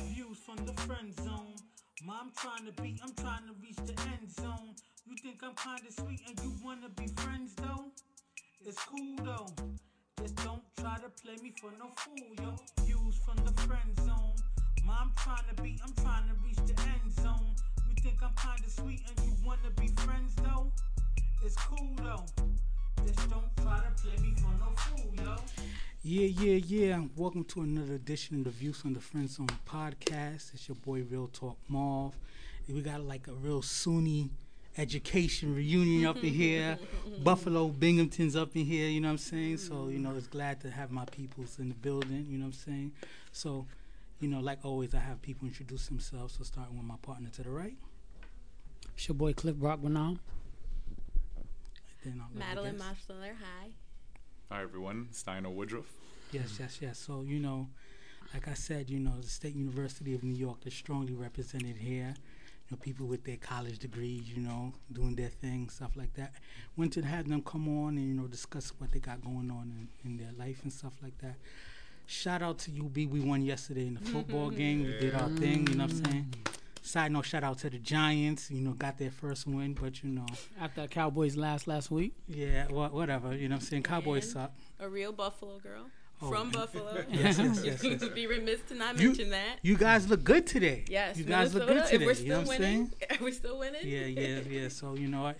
Views from the friend zone. Mom trying to be, I'm trying to reach the end zone. You think I'm kinda sweet and you wanna be friends though? It's cool though. Just don't try to play me for no fool, yo. Views from the friend zone. Mom trying to be, I'm trying to reach the end zone. You think I'm kinda sweet and you wanna be friends though? It's cool though. Just don't try to play me for no fool, yo. Yeah, yeah, yeah. Welcome to another edition of the Views from the Friend Zone podcast. It's your boy Real Talk Marv. We got like a real SUNY education reunion up in here. Buffalo Binghamton's up in here, you know what I'm saying? So, you know, it's glad to have my peoples in the building, you know what I'm saying? So, you know, like always, I have people introduce themselves. So, starting with my partner to the right. It's your boy Cliff Brockman. Madeline Moschler, hi. Hi, everyone. Steiner Woodruff. Yes, yes, yes. So, you know, like I said, you know, the State University of New York is strongly represented here. You know, people with their college degrees, you know, doing their thing, stuff like that. Went to have them come on and, you know, discuss what they got going on in, in their life and stuff like that. Shout out to UB. We won yesterday in the football game. We did our thing, you know what I'm saying? Mm. Side note, shout out to the Giants. You know, got their first win, but you know, after Cowboys last last week. Yeah, well, whatever. You know, what I'm saying Cowboys And suck. A real Buffalo girl. Oh, from Buffalo. yes, yes, yes, yes. be remiss to not you, mention that. You guys look good today. Yes, you guys Minnesota, look good today. We're still you know winning. Are we still winning? Yeah, yeah, yeah. So you know,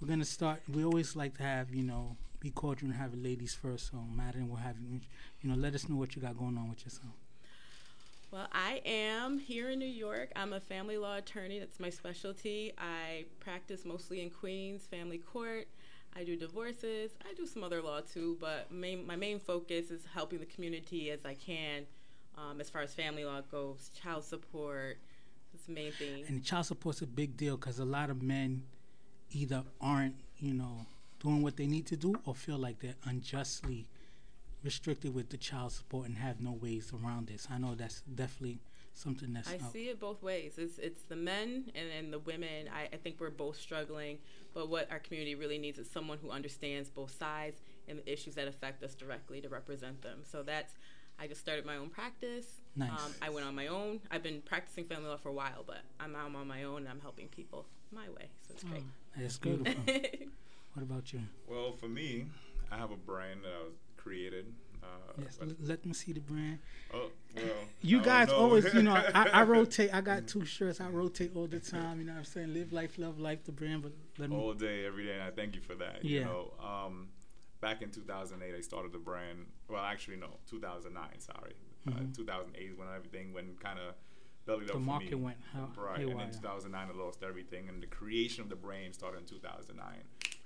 we're gonna start. We always like to have you know be cordial and have ladies first. So Madeline will have you. You know, let us know what you got going on with yourself. Well, I am here in New York. I'm a family law attorney. That's my specialty. I practice mostly in Queens, family court. I do divorces. I do some other law too, but main, my main focus is helping the community as I can um, as far as family law goes, child support. The main thing. And child support's a big deal because a lot of men either aren't, you know, doing what they need to do or feel like they're unjustly restricted with the child support and have no ways around this. I know that's definitely something that's. I see it both ways. It's it's the men and then the women. I, I think we're both struggling, but what our community really needs is someone who understands both sides and the issues that affect us directly to represent them. So that's. I just started my own practice. Nice. Um, I went on my own. I've been practicing family law for a while, but I'm, I'm on my own and I'm helping people my way. So it's great. Oh, that's beautiful. what about you? Well, for me, I have a brand that I was created. Uh, yes, l- let me see the brand. Oh, well, you guys always, you know, I, I, rotate. I got two shirts. I rotate all the time. You know what I'm saying? Live life, love life, the brand. But let me all day, every day, and I thank you for that. Yeah. You know, um, back in 2008, I started the brand. Well, actually, no, 2009. Sorry, mm-hmm. uh, 2008 when everything went kind of belly the up market for me. went how, right, and in 2009 I lost everything, and the creation of the brand started in 2009.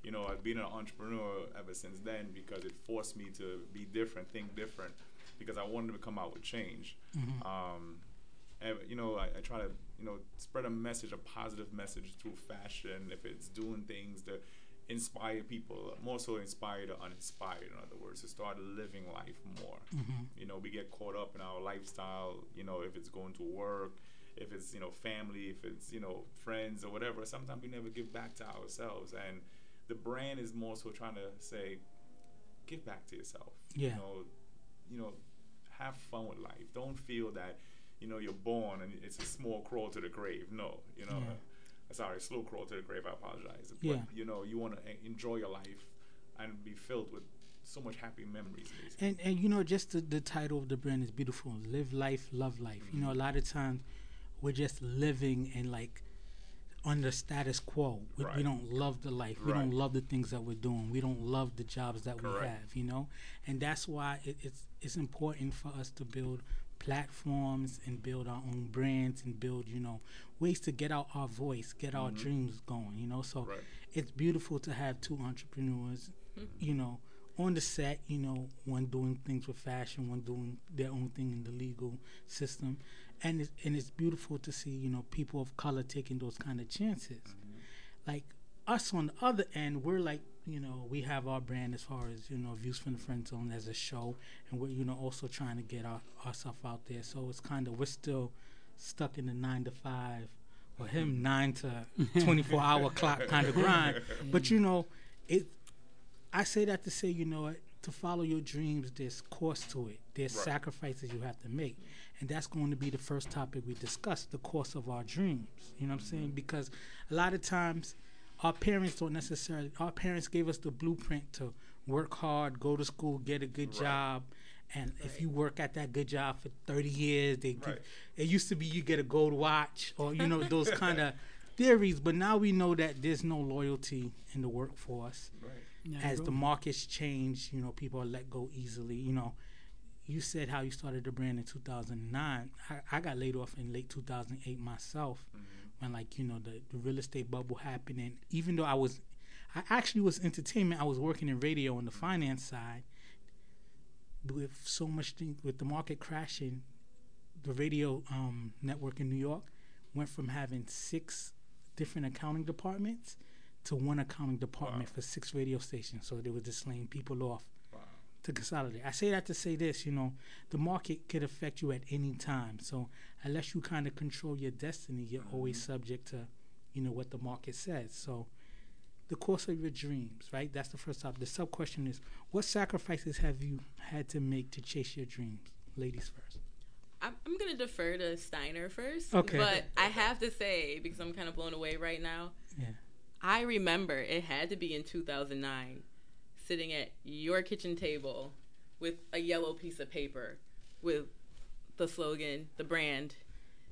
You know, I've been an entrepreneur ever since then because it forced me to be different, think different, because I wanted to come out with change. Mm-hmm. Um, and you know, I, I, try to you know spread a message, a positive message through fashion. If it's doing things to inspire people, more so inspire the uninspired. In other words, to start living life more. Mm-hmm. You know, we get caught up in our lifestyle. You know, if it's going to work, if it's you know family, if it's you know friends or whatever. Sometimes we never give back to ourselves, and the brand is more so trying to say, give back to yourself. Yeah. You know, you know, have fun with life. Don't feel that you know you're born and it's a small crawl to the grave. No, you know. Yeah sorry, slow crawl to the grave. I apologize. Yeah. But you know, you want to enjoy your life and be filled with so much happy memories. Basically. And and you know, just the, the title of the brand is beautiful. Live life, love life. Mm-hmm. You know, a lot of times we're just living in like under status quo. We, right. we don't love the life. We don't love the things that we're doing. We don't love the jobs that Correct. we have. You know, and that's why it, it's it's important for us to build platforms and build our own brands and build you know ways to get out our voice get our mm-hmm. dreams going you know so right. it's beautiful to have two entrepreneurs mm-hmm. you know on the set you know one doing things with fashion one doing their own thing in the legal system and it's, and it's beautiful to see you know people of color taking those kind of chances mm-hmm. like us on the other end we're like you know, we have our brand as far as, you know, Views from the Friend Zone as a show. And we're, you know, also trying to get our, our stuff out there. So it's kind of, we're still stuck in the nine to five or him nine to 24 hour clock kind of grind. But, you know, it, I say that to say, you know, to follow your dreams, there's cost to it. There's Right. sacrifices you have to make. And that's going to be the first topic we discuss the course of our dreams. You know what I'm saying? Because a lot of times our parents don't necessarily, our parents gave us the blueprint to work hard, go to school, get a good Right. job. And if you work at that good job for 30 years, they give, it used to be you get a gold watch or, you know, those kind of theories. But now we know that there's no loyalty in the workforce Right. Yeah, as the markets change, you know, people are let go easily. You know, you said how you started the brand in 2009. I, I got laid off in late 2008 myself Mm-hmm. when, like, you know, the, the real estate bubble happened. And even though I was, I actually was entertainment, I was working in radio on the finance side. With so much thing, with the market crashing, the radio um, network in New York went from having six different accounting departments to one accounting department Wow. for six radio stations. So they were just laying people off. To consolidate. I say that to say this, you know, the market could affect you at any time. So unless you kind of control your destiny, you're mm-hmm. always subject to, you know, what the market says. So the course of your dreams, right? That's the first topic. The sub question is, what sacrifices have you had to make to chase your dreams? Ladies first. I'm, I'm going to defer to Steiner first. Okay. But I have to say, because I'm kind of blown away right now, Yeah. I remember it had to be in 2009, sitting at your kitchen table with a yellow piece of paper with the slogan, the brand.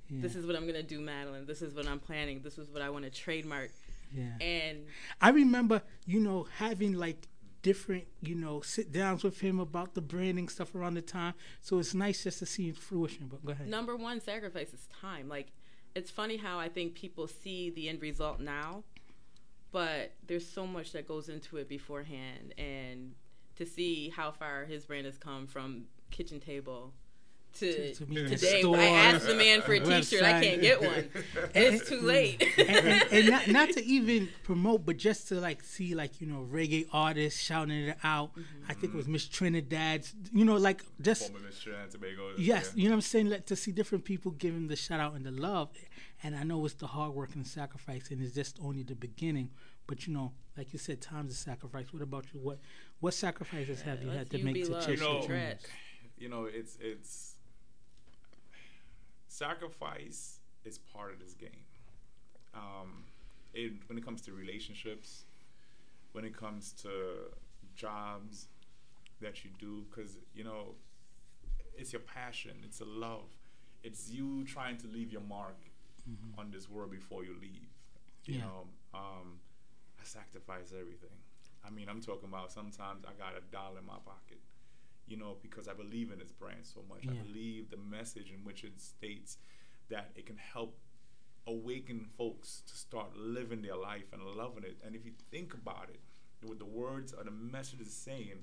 Yeah. This is what I'm going to do, Madeline. This is what I'm planning. This is what I want to trademark. yeah. And I remember, you know, having like different, you know, sit downs with him about the branding stuff around the time. So it's nice just to see it fruition. But go ahead. number one sacrifice is time. Like, it's funny how I think people see the end result now, but there's so much that goes into it beforehand. And to see how far his brand has come from kitchen table to, To- to be in the today, store, I asked the man for a T-shirt. I can't get one. It's too late. and, and, and not, not to even promote, but just to like see like you know reggae artists shouting it out. Mm-hmm. I think it was Miss Trinidad's, you know, like just Former Miss Trinidad Tobago. yes, yeah. you know what I'm saying. Like, to see different people giving the shout out and the love, and I know it's the hard work and the sacrifice, and it's just only the beginning. But you know, like you said, time's a sacrifice. What about you? What what sacrifices have you Let's had to you make to chase You your know, dreams? You know, it's it's sacrifice is part of this game. Um, it, when it comes to relationships, when it comes to jobs that you do, because you know, it's your passion, it's a love, it's you trying to leave your mark on this world before you leave. You Yeah. know, um, I sacrifice everything. I mean, I'm talking about sometimes I got a dollar in my pocket you know, because I believe in this brand so much. I believe the message in which it states that it can help awaken folks to start living their life and loving it. And if you think about it, what the words or the message is saying,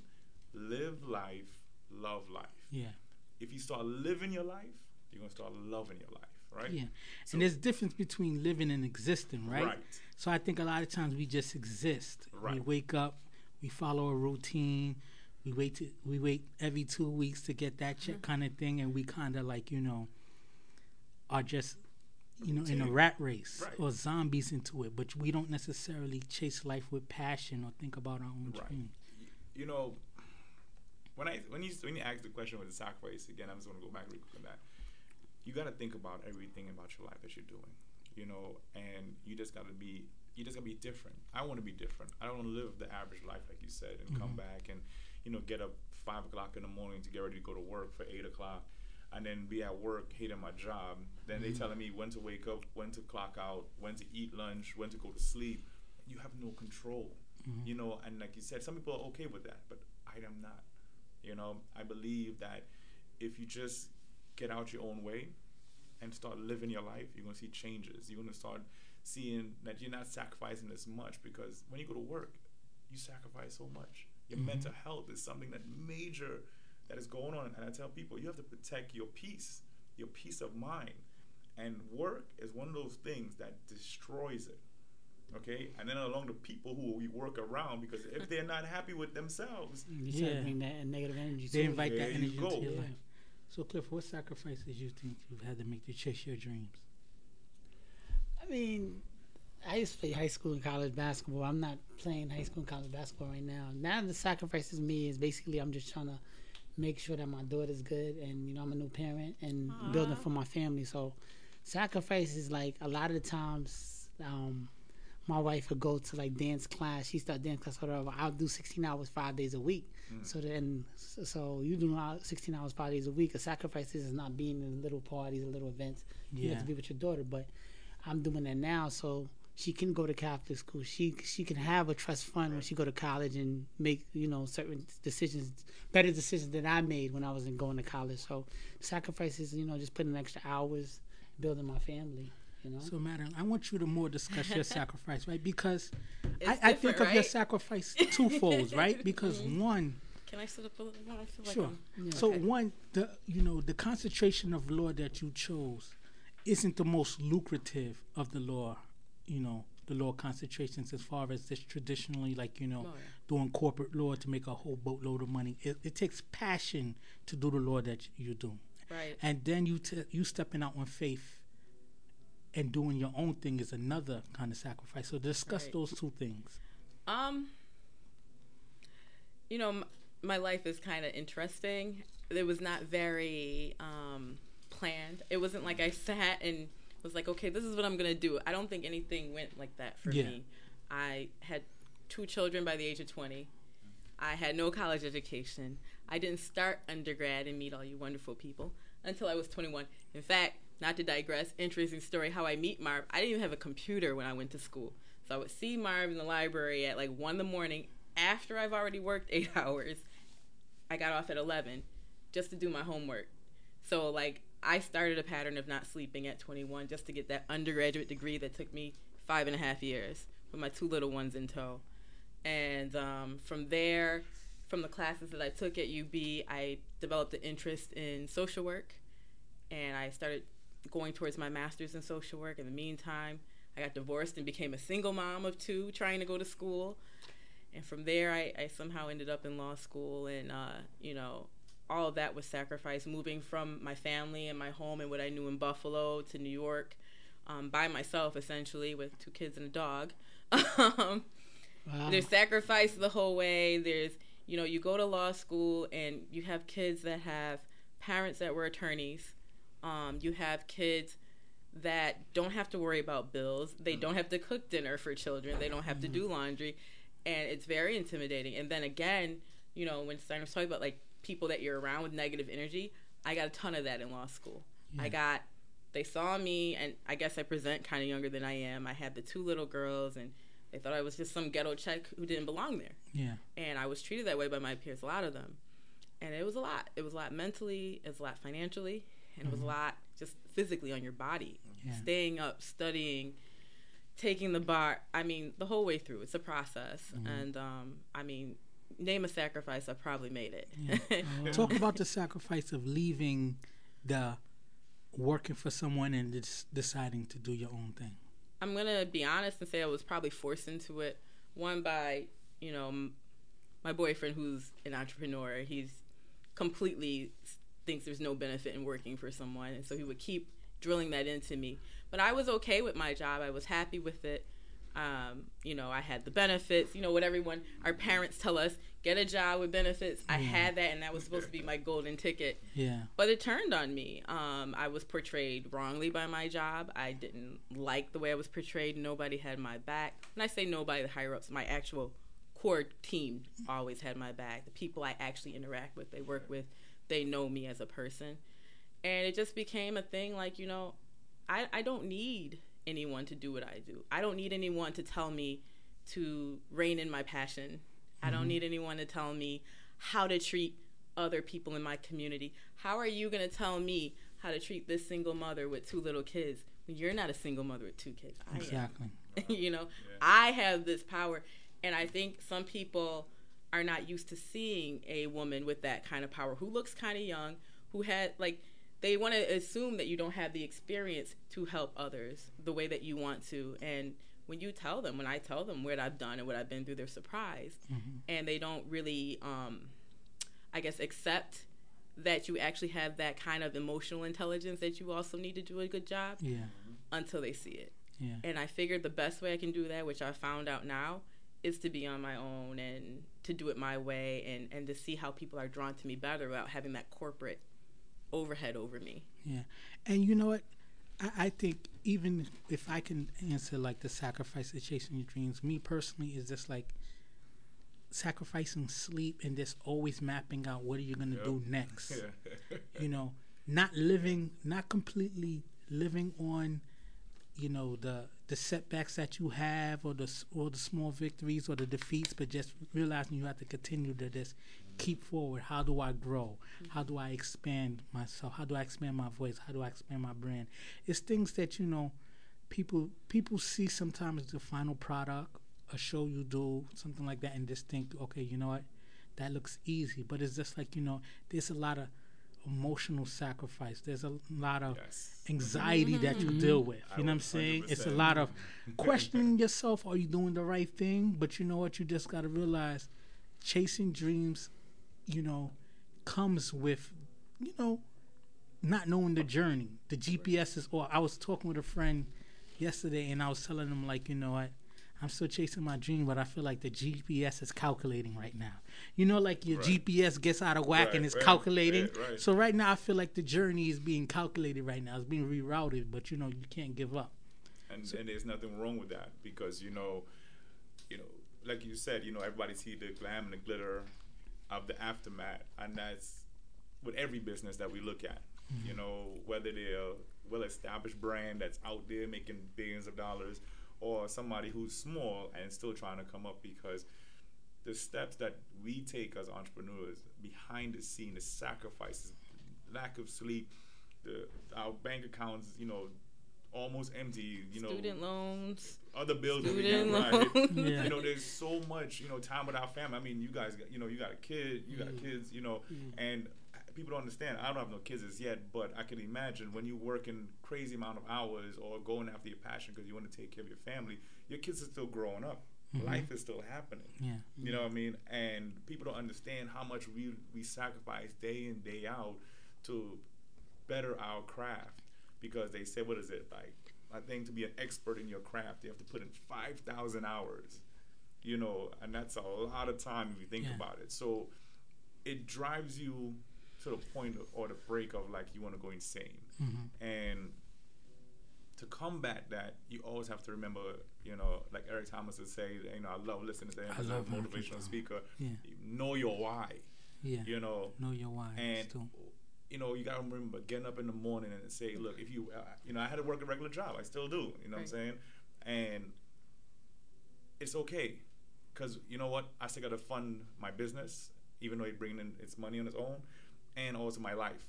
live life, love life. Yeah. If you start living your life, you're gonna start loving your life, right? Yeah, So- and there's difference between living and existing, right? Right. So I think a lot of times we just exist. Right. We Right. wake up, we follow a routine, we wait to we wait every two weeks to get that check, mm-hmm. kind of thing, and we kind of like you know are just you know in a rat race Right. or zombies into it, but we don't necessarily chase life with passion or think about our own Right. dreams. you know, when I when you when you ask the question with the sacrifice again, I'm just gonna go back real quick on that. You got to think about everything about your life that you're doing, you know, and you just got to be you just got to be different. I want to be different. I don't want to live the average life like you said and come mm-hmm. back and you know get up five o'clock in the morning to get ready to go to work for eight o'clock. And then be at work, hating my job. Then they mm-hmm. telling me when to wake up, when to clock out, when to eat lunch, when to go to sleep. You have no control mm-hmm. you know and like you said some people are okay with that but i am not you know i believe that if you just get out your own way and start living your life you're going to see changes you're going to start seeing that you're not sacrificing as much because when you go to work you sacrifice so much your mm-hmm. mental health is something that major that is going on and i tell people you have to protect your peace your peace of mind and work is one of those things that destroys it okay and then along the people who we work around because if they're not happy with themselves mm, You said Yeah. bring that negative energy. They to it. invite that There you energy into go. Your Yeah. life. So, Cliff, what sacrifices you think you've had to make to chase your dreams? I mean, I used to play high school and college basketball. I'm not playing high school and college basketball right now. Now the sacrifices me is basically I'm just trying to make sure that my daughter's good, and you know I'm a new parent and building for my family. So sacrifice is like a lot of the times. Um, my wife would go to like dance class. She start dance class, whatever. I'll do 16 hours five days a week. Mm. So then, so you do not 16 hours parties a week. A sacrifice is not being in little parties or little events. You have to be with your daughter, but I'm doing that now, so she can go to Catholic school. She she can have a trust fund when she go to college and make you know certain decisions, better decisions than I made when I was in going to college. So sacrifices, you know, just putting extra hours, building my family. You know. So, madam, I want you to more discuss your sacrifice, right? Because I, I think different, of your sacrifice twofolds, right? Because mm-hmm. one, Can I sit up a little more? I feel like sure. I'm- So Okay. one, the you know the concentration of law that you chose isn't the most lucrative of the law, you know, the law concentrations as far as this traditionally, like you know, Oh, yeah. doing corporate law to make a whole boatload of money. It, it takes passion to do the law that you do, Right. and then you t- you stepping out on faith. And doing your own thing is another kind of sacrifice. So discuss Right. those two things. Um, you know, m- my life is kind of interesting. It was not very um, planned. It wasn't like I sat and was like, okay, this is what I'm gonna do. I don't think anything went like that for Yeah. me. I had two children by the age of 20. I had no college education. I didn't start undergrad and meet all you wonderful people until I was 21. In fact, not to digress, interesting story how I meet Marv. I didn't even have a computer when I went to school. So I would see Marv in the library at like 1 in the morning after I've already worked eight hours. I got off at 11 just to do my homework. So, like, I started a pattern of not sleeping at 21 just to get that undergraduate degree that took me five and a half years with my two little ones in tow. And um, from there, from the classes that I took at UB, I developed an interest in social work and I started going towards my master's in social work. In the meantime, I got divorced and became a single mom of two trying to go to school. And from there, I, I somehow ended up in law school, and uh, you know, all of that was sacrificed. Moving from my family and my home and what I knew in Buffalo to New York, um, by myself essentially with two kids and a dog. um, Wow. there's sacrifice the whole way. There's, you know, you go to law school and you have kids that have parents that were attorneys. Um, you have kids that don't have to worry about bills. They don't have to cook dinner for children. They don't have to do laundry. And it's very intimidating. And then again, you know, when Steiner was talking about like people that you're around with negative energy, I got a ton of that in law school. I got, they saw me, and I guess I present kind of younger than I am. I had the two little girls, and they thought I was just some ghetto chick who didn't belong there. Yeah. And I was treated that way by my peers, a lot of them. And it was a lot. It was a lot mentally, it was a lot financially, and it was a mm-hmm. lot just physically on your body. Yeah. Staying up, studying, taking the bar. I mean, the whole way through. It's a process. And um, I mean, name a sacrifice, I probably made it. Talk about the sacrifice of leaving the working for someone and just deciding to do your own thing. I'm gonna be honest and say I was probably forced into it. One by you know m- my boyfriend who's an entrepreneur. He's completely thinks there's no benefit in working for someone, and so he would keep drilling that into me. But I was okay with my job. I was happy with it. Um, you know, I had the benefits. You know what everyone, our parents tell us: get a job with benefits. I had that, and that was supposed to be my golden ticket. Yeah. But it turned on me. Um, I was portrayed wrongly by my job. I didn't like the way I was portrayed. Nobody had my back. When I say nobody, the higher ups, my actual core team always had my back. The people I actually interact with, they work with, they know me as a person. And it just became a thing like, you know, I, I don't need anyone to do what I do. I don't need anyone to tell me to rein in my passion. I don't mm-hmm. need anyone to tell me how to treat other people in my community. How are you going to tell me how to treat this single mother with two little kids when you're not a single mother with two kids? I. Exactly. you know, I have this power. And I think some people are not used to seeing a woman with that kind of power who looks kind of young, who had, like, they want to assume that you don't have the experience to help others the way that you want to. And when you tell them, when I tell them what I've done and what I've been through, they're surprised. And they don't really, um, I guess, accept that you actually have that kind of emotional intelligence that you also need to do a good job Yeah. until they see it. Yeah. And I figured the best way I can do that, which I found out now, is to be on my own and to do it my way and, and to see how people are drawn to me better without having that corporate overhead over me. Yeah. And you know what? I, I think even if I can answer like the sacrifice of chasing your dreams, me personally is just like sacrificing sleep and just always mapping out what are you gonna Yep. do next. you know, not living, not completely living on, you know, the the setbacks that you have or the or the small victories or the defeats, but just realizing you have to continue to just keep forward. How do I grow? How do I expand myself? How do I expand my voice? How do I expand my brand? It's things that you know people people see sometimes the final product, a show you do, something like that, and just think, okay, you know what, that looks easy, but it's just like you know, there's a lot of emotional sacrifice. There's a lot of Yes. anxiety that you mm-hmm. deal with. I You know what I'm saying? It's a lot of questioning yourself. Are you doing the right thing? But you know what? You just got to realize chasing dreams, you know, comes with, you know, not knowing the journey. The GPS is, or I was talking with a friend yesterday and I was telling him, like, you know what? I'm still chasing my dream, but I feel like the GPS is calculating right now. You know, like your Right. GPS gets out of whack and it's right, calculating. right, right. So right now, I feel like the journey is being calculated right now. It's being rerouted, but you know, you can't give up. and and there's nothing wrong with that because you know, you know, like you said, you know, everybody see the glam and the glitter of the aftermath, and that's with every business that we look at. Mm-hmm. You know, whether they're well-established brand that's out there making billions of dollars, or somebody who's small and still trying to come up because the steps that we take as entrepreneurs behind the scene, the sacrifices, lack of sleep, the our bank accounts, you know, almost empty, you know, Student loans. other bills that we Student got, right? loans. Yeah. You know, there's so much, you know, time with our family. I mean, you guys, got, you know, you got a kid, you got mm. kids, you know, mm. and people don't understand. I don't have no kids as yet, but I can imagine when you work in crazy amount of hours or going after your passion because you want to take care of your family, your kids are still growing up. Mm-hmm. Life is still happening. Yeah. You know what I mean? And people don't understand how much we we sacrifice day in day out to better our craft because they say what is it like? I think to be an expert in your craft, you have to put in five thousand hours. You know, and that's a lot of time if you think Yeah. about it. So it drives you to the point or the break of like you want to go insane. Mm-hmm. And to combat that, you always have to remember, you know, like Eric Thomas would say, you know, I love listening to him I as a love Eric motivational speaker. Yeah. Know your why, Yeah. you know, know your why. and too. you know, you gotta remember getting up in the morning and say, look, if you, uh, you know, I had to work a regular job, I still do, you know what I'm saying, and it's okay, cause you know what, I still gotta fund my business, even though it's bringing in its money on its own, and also my life,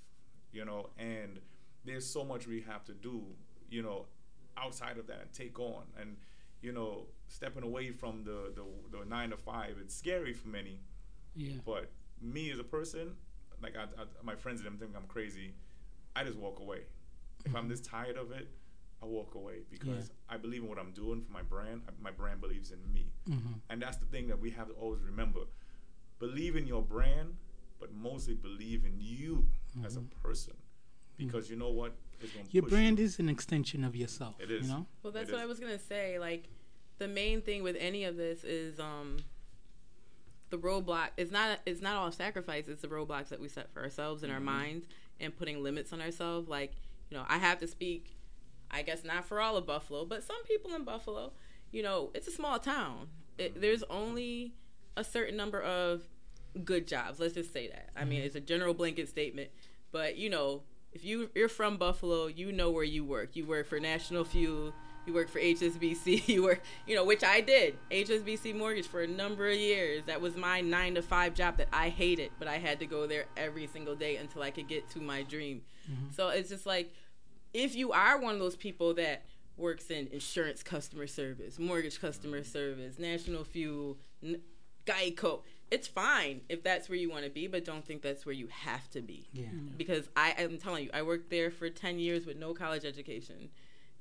you know, and there's so much we have to do, you know, outside of that and take on, and you know, stepping away from the the, the nine to five, it's scary for many, Yeah. but me as a person, like I, I, my friends and them think I'm crazy. I just walk away. If I'm this tired of it, I walk away because I believe in what I'm doing for my brand. My brand believes in me, Mm-hmm. and that's the thing that we have to always remember: believe in your brand, but mostly believe in you as a person, because you know what? Your brand you. is an extension of yourself. It is. You know. Well, that's It what is. I was gonna say. Like, the main thing with any of this is um, the roadblock. It's not. It's not all sacrifice. It's the roadblocks that we set for ourselves in our minds and putting limits on ourselves. Like, you know, I have to speak. I guess not for all of Buffalo, but some people in Buffalo. You know, it's a small town. It, there's only a certain number of good jobs. Let's just say that. I mean, mm-hmm. it's a general blanket statement, but you know, if you you're from Buffalo, you know where you work. You work for National Fuel. You work for HSBC. You work, you know, which I did. HSBC Mortgage for a number of years. That was my nine to five job that I hated, but I had to go there every single day until I could get to my dream. Mm-hmm. So it's just like, if you are one of those people that works in insurance customer service, mortgage customer mm-hmm. service, National Fuel, N- Geico, it's fine if that's where you want to be, but don't think that's where you have to be. Yeah. Mm-hmm. Because I am telling you, I worked there for 10 years with no college education.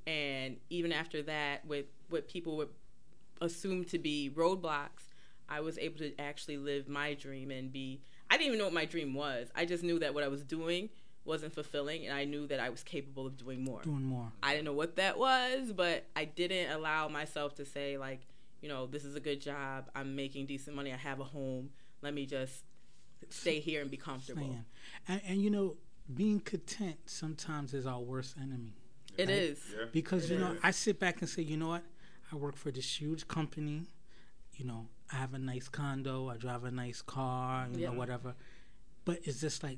And even after that, with what people would assume to be roadblocks, I was able to actually live my dream and be. I didn't even know what my dream was. I just knew that what I was doing wasn't fulfilling, and I knew that I was capable of doing more. Doing more. I didn't know what that was, but I didn't allow myself to say like, you know, this is a good job. I'm making decent money. I have a home. Let me just stay here and be comfortable. And, and you know, being content sometimes is our worst enemy. It is. Yeah. Because you It know. I sit back and say, you know what? I work for this huge company. You know, I have a nice condo. I drive a nice car. You Yeah. know, whatever. But it's just like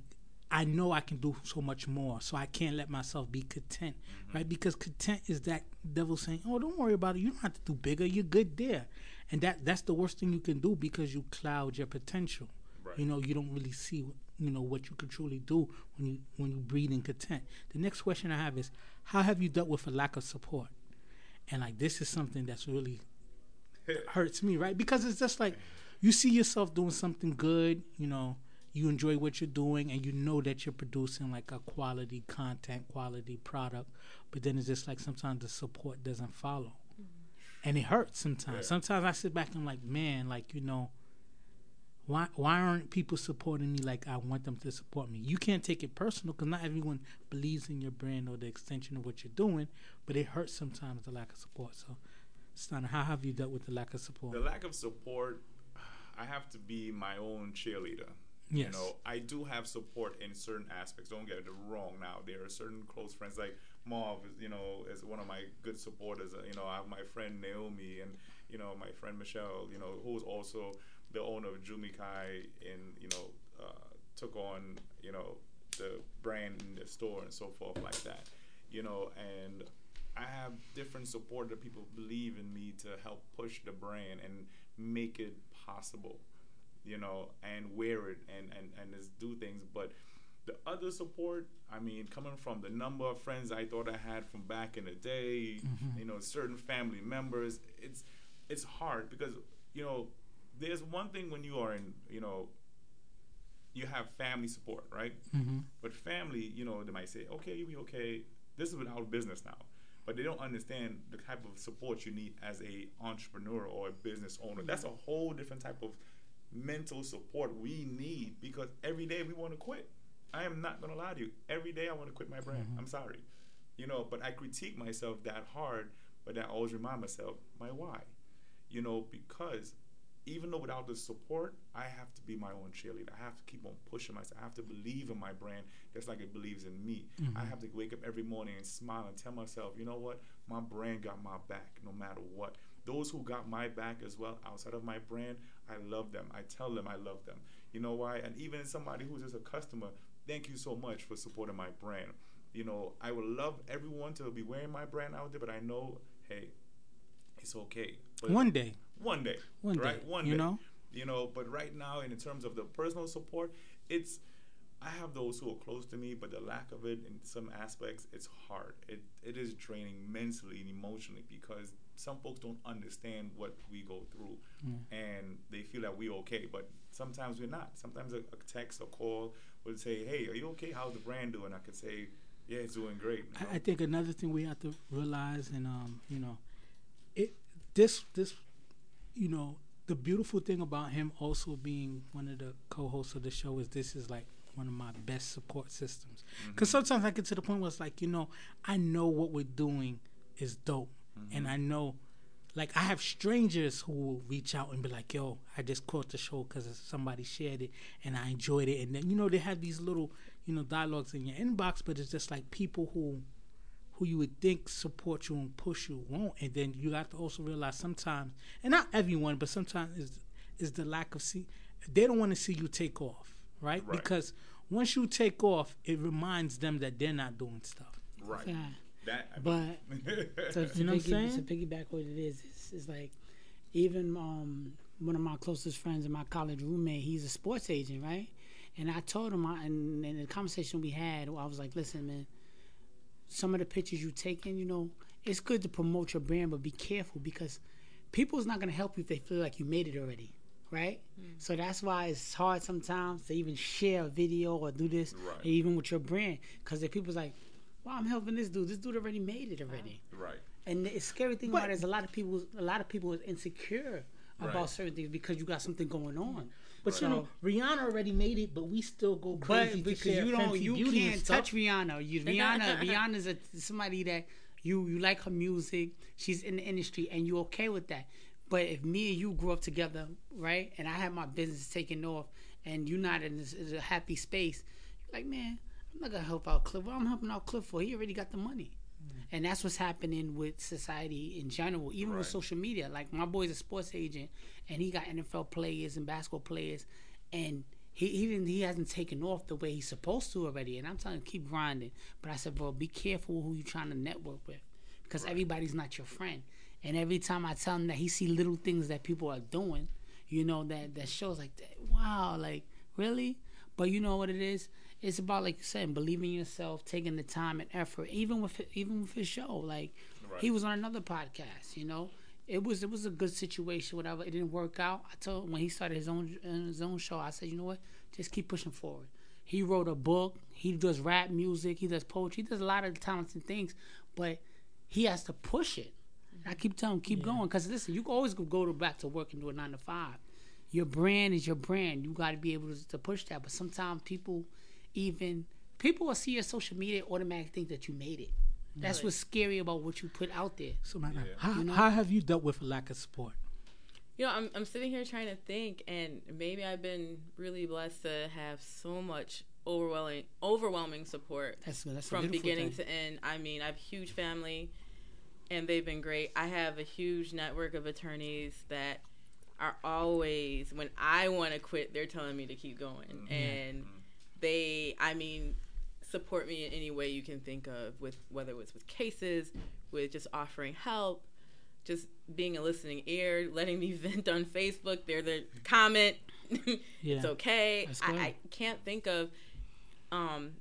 I know I can do so much more, so I can't let myself be content, Mm-hmm. right? Because content is that devil saying, "Oh, don't worry about it. You don't have to do bigger. You're good there," and that that's the worst thing you can do because you cloud your potential. Right. You know, you don't really see, you know, what you can truly do when you when you breathe in content. The next question I have is, how have you dealt with a lack of support? And like this is something that's really hurts me, right? Because it's just like you see yourself doing something good, you know, you enjoy what you're doing and you know that you're producing like a quality content, quality product, but then it's just like sometimes the support doesn't follow. Mm-hmm. And it hurts sometimes. Yeah. Sometimes I sit back and I'm like, man, like, you know, why why aren't people supporting me like I want them to support me? You can't take it personal because not everyone believes in your brand or the extension of what you're doing, but it hurts sometimes the lack of support. So, Steiner, how have you dealt with the lack of support? The lack of support, I have to be my own cheerleader. Yes. You know, I do have support in certain aspects. Don't get it wrong. Now there are certain close friends like Marv. You know, is one of my good supporters. You know, I have my friend Naomi and you know my friend Michelle. You know, who is also the owner of Jumikai and you know uh, took on you know the brand in the store and so forth like that. You know, and I have different support that people believe in me to help push the brand and make it possible you know, and wear it and, and, and just do things. But the other support, I mean, coming from the number of friends I thought I had from back in the day, you know, certain family members, it's it's hard because, you know, there's one thing when you are in, you know, you have family support, right? Mm-hmm. But family, you know, they might say, okay, you'll be okay. This is without business now. But they don't understand the type of support you need as a entrepreneur or a business owner. That's a whole different type of mental support we need because every day we want to quit. I am not gonna lie to you. Every day I want to quit my brand. Mm-hmm. I'm sorry. You know, but I critique myself that hard, but I always remind myself my why. You know, because even though without the support, I have to be my own cheerleader. I have to keep on pushing myself. I have to believe in my brand just like it believes in me. I mm-hmm. have to wake up every morning and smile and tell myself, you know what? My brand got my back no matter what. Those who got my back as well outside of my brand, I love them. I tell them I love them. You know why? And even somebody who's just a customer, thank you so much for supporting my brand. You know, I would love everyone to be wearing my brand out there, but I know, hey, it's okay. But One day, one day, One right? day, one you day, know? you know. But right now, in terms of the personal support, it's I have those who are close to me, but the lack of it in some aspects, it's hard. It it is draining mentally and emotionally because some folks don't understand what we go through, and they feel that we're okay, but sometimes we're not. Sometimes a, a text or call will say, "Hey, are you okay? How's the brand doing?" I could say, "Yeah, it's doing great." you know? I, I think another thing we have to realize, and um, you know, it this this, you know, the beautiful thing about him also being one of the co-hosts of the show is this is like one of my best support systems. Because sometimes I get to the point where it's like, you know, I know what we're doing is dope, and I know. Like I have strangers who will reach out and be like, "Yo, I just caught the show because somebody shared it and I enjoyed it." And then you know they have these little, you know, dialogues in your inbox, but it's just like people who who you would think support you and push you won't. And then you have to also realize sometimes, and not everyone, but sometimes is is the lack of see. They don't want to see you take off, right? Right. Because once you take off, it reminds them that they're not doing stuff. right. Yeah. That, I But to, to, You know what I'm saying? to piggyback what it is, it's, it's like even um, one of my closest friends and my college roommate, he's a sports agent, right? And I told him, I, and in the conversation we had, I was like, listen, man, some of the pictures you're taking, you know, it's good to promote your brand, but be careful because people's not going to help you if they feel like you made it already, right? So that's why it's hard sometimes to even share a video or do this, Right. even with your brand, because if people's like, "Well, I'm helping this dude. This dude already made it already." right. And the scary thing But- about it is a lot of people, a lot of people is insecure about Right. certain things because you got something going on. Mm-hmm. But you know, Rihanna already made it, but we still go crazy to because share you don't, you can't touch Rihanna. You, Rihanna, Rihanna's a, somebody that you you like her music. She's in the industry, and you're okay with that. But if me and you grew up together, right, and I had my business taken off, and you're not in, this, in a happy space, you're like, man, I'm not gonna help out Cliff. What I'm helping out Cliff for? He already got the money. Mm. And that's what's happening with society in general, even with social media. Like my boy's a sports agent, and he got NFL players and basketball players, and he even he hasn't taken off the way he's supposed to already. And I'm telling him keep grinding. But I said, bro, be careful who you trying to network with, because everybody's not your friend. And every time I tell him that he see little things that people are doing, you know that that shows like. Wow, like really. But you know what it is? It's about like you said, believing in yourself, taking the time and effort. Even with even with his show, like he was on another podcast. You know, it was it was a good situation. Whatever, it didn't work out. I told him when he started his own his own show, I said, you know what, just keep pushing forward. He wrote a book. He does rap music. He does poetry. He does a lot of talented things, but he has to push it. I keep telling him, keep going. Because listen, you can always go- go to back to work and do a nine to five. Your brand is your brand. You got to be able to, to push that. But sometimes people, even people will see your social media automatically think that you made it. That's what's scary about what you put out there. So, man, Yeah. how, You know? how have you dealt with a lack of support? You know, I'm I'm sitting here trying to think, and maybe I've been really blessed to have so much overwhelming overwhelming support That's that's from beginning thing. to end. I mean, I have a huge family, and they've been great. I have a huge network of attorneys that are always when I want to quit, they're telling me to keep going, mm-hmm. and they, I mean, support me in any way you can think of with whether it was with cases, with just offering help, just being a listening ear, letting me vent on Facebook. They're the comment. Yeah. It's okay. I. I can't think of um,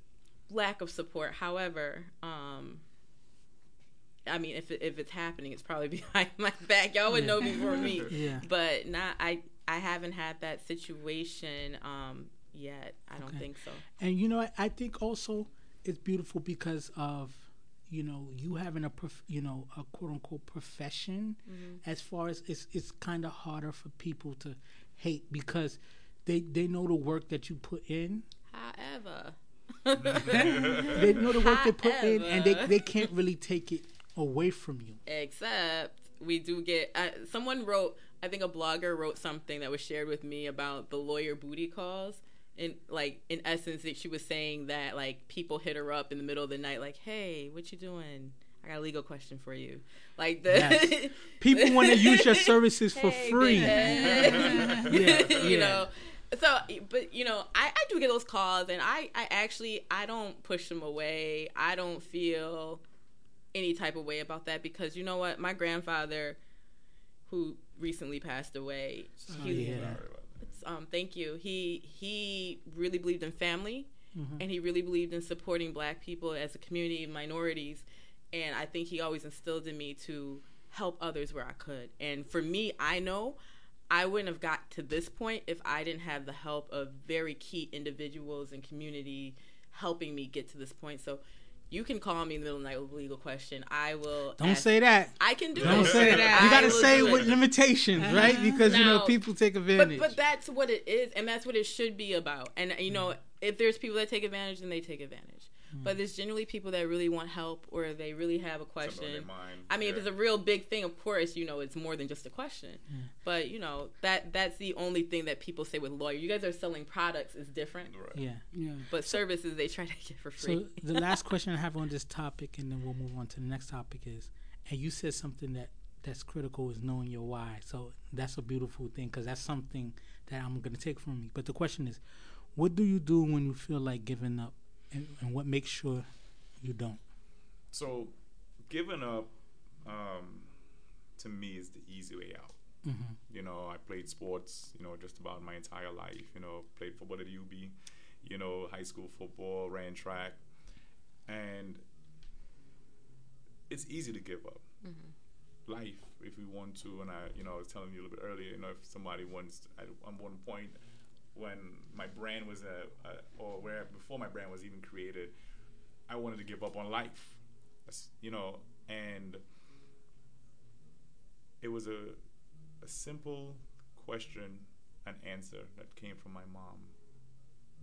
lack of support. However, um, I mean, if it, if it's happening, it's probably behind my back. Y'all would Yeah. know before me. Yeah. But not I. I haven't had that situation um, yet. I don't Okay. think so. And you know, I, I think also it's beautiful because of you know you having a prof, you know a quote unquote profession. As far as it's it's kind of harder for people to hate because they they know the work that you put in. However, They know the work they put in, and they they can't really take it away from you. except we do get uh, someone wrote i think a blogger wrote something that was shared with me about the lawyer booty calls and like in essence that she was saying that like people hit her up in the middle of the night like hey what you doing i got a legal question for you like the Yes. People want to use your services for Hey, free. big head. Yeah, you know so but you know I, I do get those calls and I, I actually i don't push them away i don't feel any type of way about that because you know what my grandfather who recently passed away oh, to hear that. Um, thank you. He he really believed in family Mm-hmm. and he really believed in supporting black people as a community of minorities and i think he always instilled in me to help others where i could. And for me i know i wouldn't have got to this point if i didn't have the help of very key individuals and community helping me get to this point. So you can call me in the middle of the night with a legal question i will Don't ask- say that. i can do Don't it. say that. You got to say do it with limitations, right? Because you know people take but advantage. but that's what it is, and that's what it should be about. And you know, if there's people that take advantage, then they take advantage. But there's generally people that really want help or they really have a question. mind. I mean, if it's a real big thing, of course, you know, it's more than just a question. But you know, that that's the only thing that people say with lawyer. You guys are selling products is different, Right. yeah. Yeah. but services they try to get for free. So the last question I have on this topic, and then we'll move on to the next topic is, and you said something that that's critical is knowing your why. So that's a beautiful thing because that's something that I'm going to take from you. But the question is, what do you do when you feel like giving up, and, and what makes sure you don't? So, giving up, um, to me, is the easy way out. Mm-hmm. You know, I played sports, you know, just about my entire life. You know, played football at UB, you know, high school football, ran track. And it's easy to give up. Life, if we want to, and I, you know, I was telling you a little bit earlier, you know, if somebody wants, at one point, when my brand was, a, a, or where before my brand was even created, I wanted to give up on life, you know, and it was a, a simple question and answer that came from my mom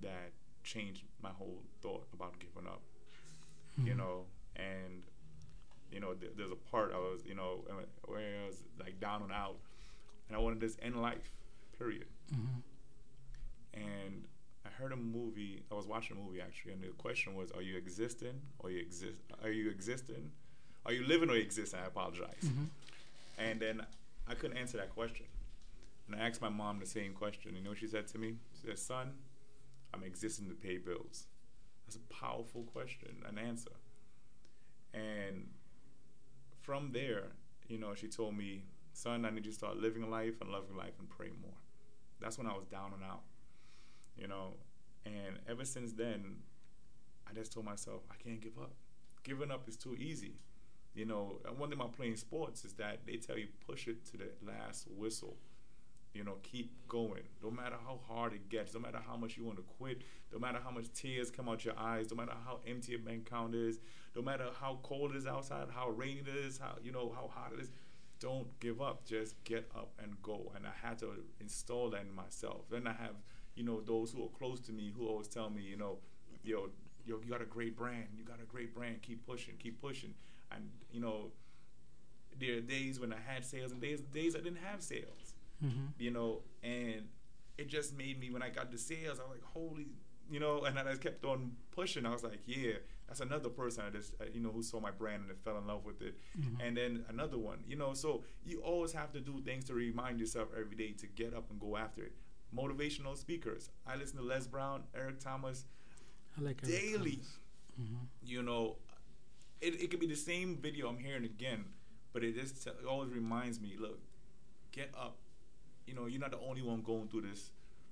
that changed my whole thought about giving up, you hmm. know, and you know, th- there's a part I was, you know, uh, where I was like down and out, and I wanted this end life. Period. Mm-hmm. And I heard a movie. I was watching a movie actually, and the question was, "Are you existing or you exist? Are you existing? Are you living or you exist?" I apologize. Mm-hmm. And then I couldn't answer that question. And I asked my mom the same question. You know what she said to me? She said, "Son, I'm existing to pay bills." That's a powerful question, an answer. And from there, you know, she told me, "Son, I need you to start living life and loving life and pray more." That's when I was down and out you know. And ever since then, I just told myself I can't give up. Giving up is too easy, you know. And one thing about playing sports is that they tell you push it to the last whistle. You know, keep going. No matter how hard it gets, no matter how much you want to quit, no matter how much tears come out your eyes, no matter how empty your bank account is, no matter how cold it is outside, how rainy it is, how you know how hot it is, don't give up. Just get up and go. And I had to install that in myself. Then I have, you know, those who are close to me who always tell me, you know, yo, yo, you got a great brand. You got a great brand. Keep pushing. Keep pushing. And you know, there are days when I had sales and days days I didn't have sales. You know, and it just made me when I got the sales, I was like, holy, you know, and I just kept on pushing. I was like, yeah, that's another person I just, uh, you know, who saw my brand and fell in love with it. And then another one, you know, so you always have to do things to remind yourself every day to get up and go after it. Motivational speakers. I listen to Les Brown, Eric Thomas I like daily. Thomas. Mm-hmm. You know, it, it could be the same video I'm hearing again, but it just it always reminds me, look, get up. You know, you're not the only one going through this.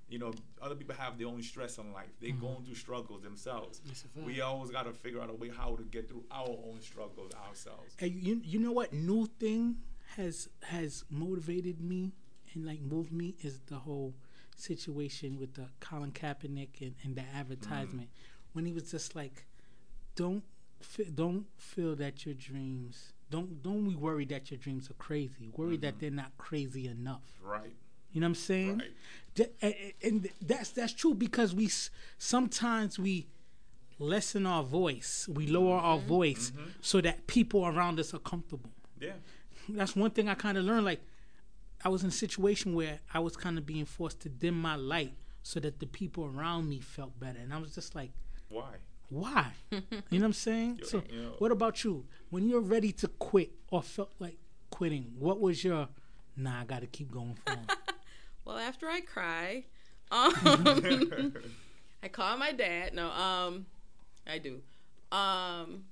You know, other people have their own stress in life. They're mm-hmm. going through struggles themselves. That's a fact. We always got to figure out a way how to get through our own struggles ourselves. And you you know what new thing has has motivated me and like moved me is the whole situation with the Colin Kaepernick and, and the advertisement mm. when he was just like, don't don't feel that your dreams don't don't be worried that your dreams are crazy. Worry that mm-hmm. they're not crazy enough. Right. You know what I'm saying? Right. Th- a- a- and that's that's true because we s- sometimes we lessen our voice, we lower our mm-hmm. voice mm-hmm. so that people around us are comfortable. Yeah. That's one thing I kind of learned. Like I was in a situation where I was kind of being forced to dim my light so that the people around me felt better, and I was just like, Why? why? you know what I'm saying? Yo- So, you know- what about you? When you're ready to quit or felt like quitting, what was your? Nah, I got to keep going for. Well, after I cry, um, I call my dad. No, um, I do. Um,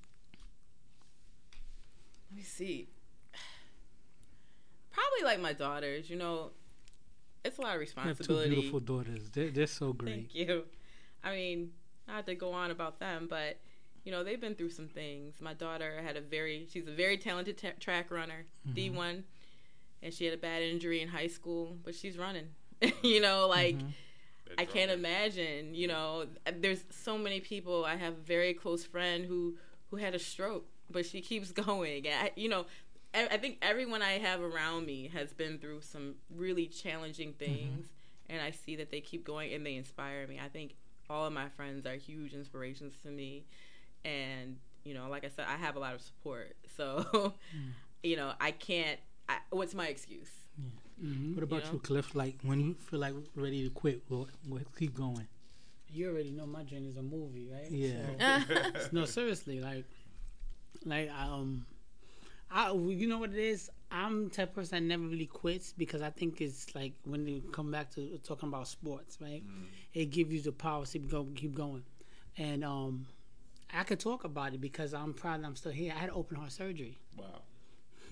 let me see. Probably like my daughters. You know, it's a lot of You have two responsibility. beautiful daughters. They're, they're so great. Thank you. I mean, not to go on about them, but you know they've been through some things. My daughter had a very, she's a very talented t- track runner, mm-hmm. D one, and she had a bad injury in high school, but she's running. you know, like mm-hmm. I can't imagine. You know, there's so many people. I have a very close friend who who had a stroke, but she keeps going. I, you know, I, I think everyone I have around me has been through some really challenging mm-hmm. things, and I see that they keep going and they inspire me. I think all of my friends are huge inspirations to me, and you know, like I said, I have a lot of support. So, mm. you know, I can't. I, what's my excuse? Mm-hmm. What about know? you, Cliff? Like when you feel like ready to quit, we'll, we'll keep going. You already know my dream is a movie, right? Yeah. So- no, seriously, like, like um, I you know what it is. I'm the type of person that never really quits because I think it's like when you come back to talking about sports, right? It gives you the power to go keep going, and um, I could talk about it because I'm proud that I'm still here. I had open heart surgery Wow.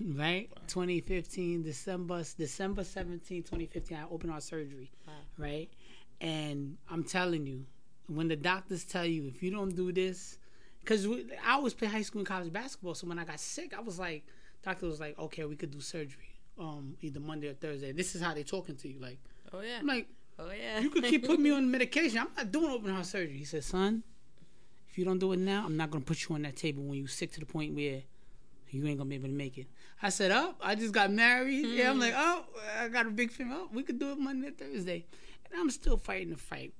right? 2015, December December 17, 2015, I open heart surgery, Wow. right? And I'm telling you, when the doctors tell you if you don't do this, because I always play high school and college basketball, so when I got sick, I was like, doctor was like, okay, we could do surgery, um, either Monday or Thursday. This is how they're talking to you, like, Oh yeah. I'm like, oh yeah. you could keep putting me on medication. I'm not doing open heart surgery. He said, son, if you don't do it now, I'm not gonna put you on that table when you sick to the point where you ain't gonna be able to make it. I said, oh, I just got married. Yeah, I'm like, oh, I got a big family. Oh, we could do it Monday, or Thursday, and I'm still fighting the fight.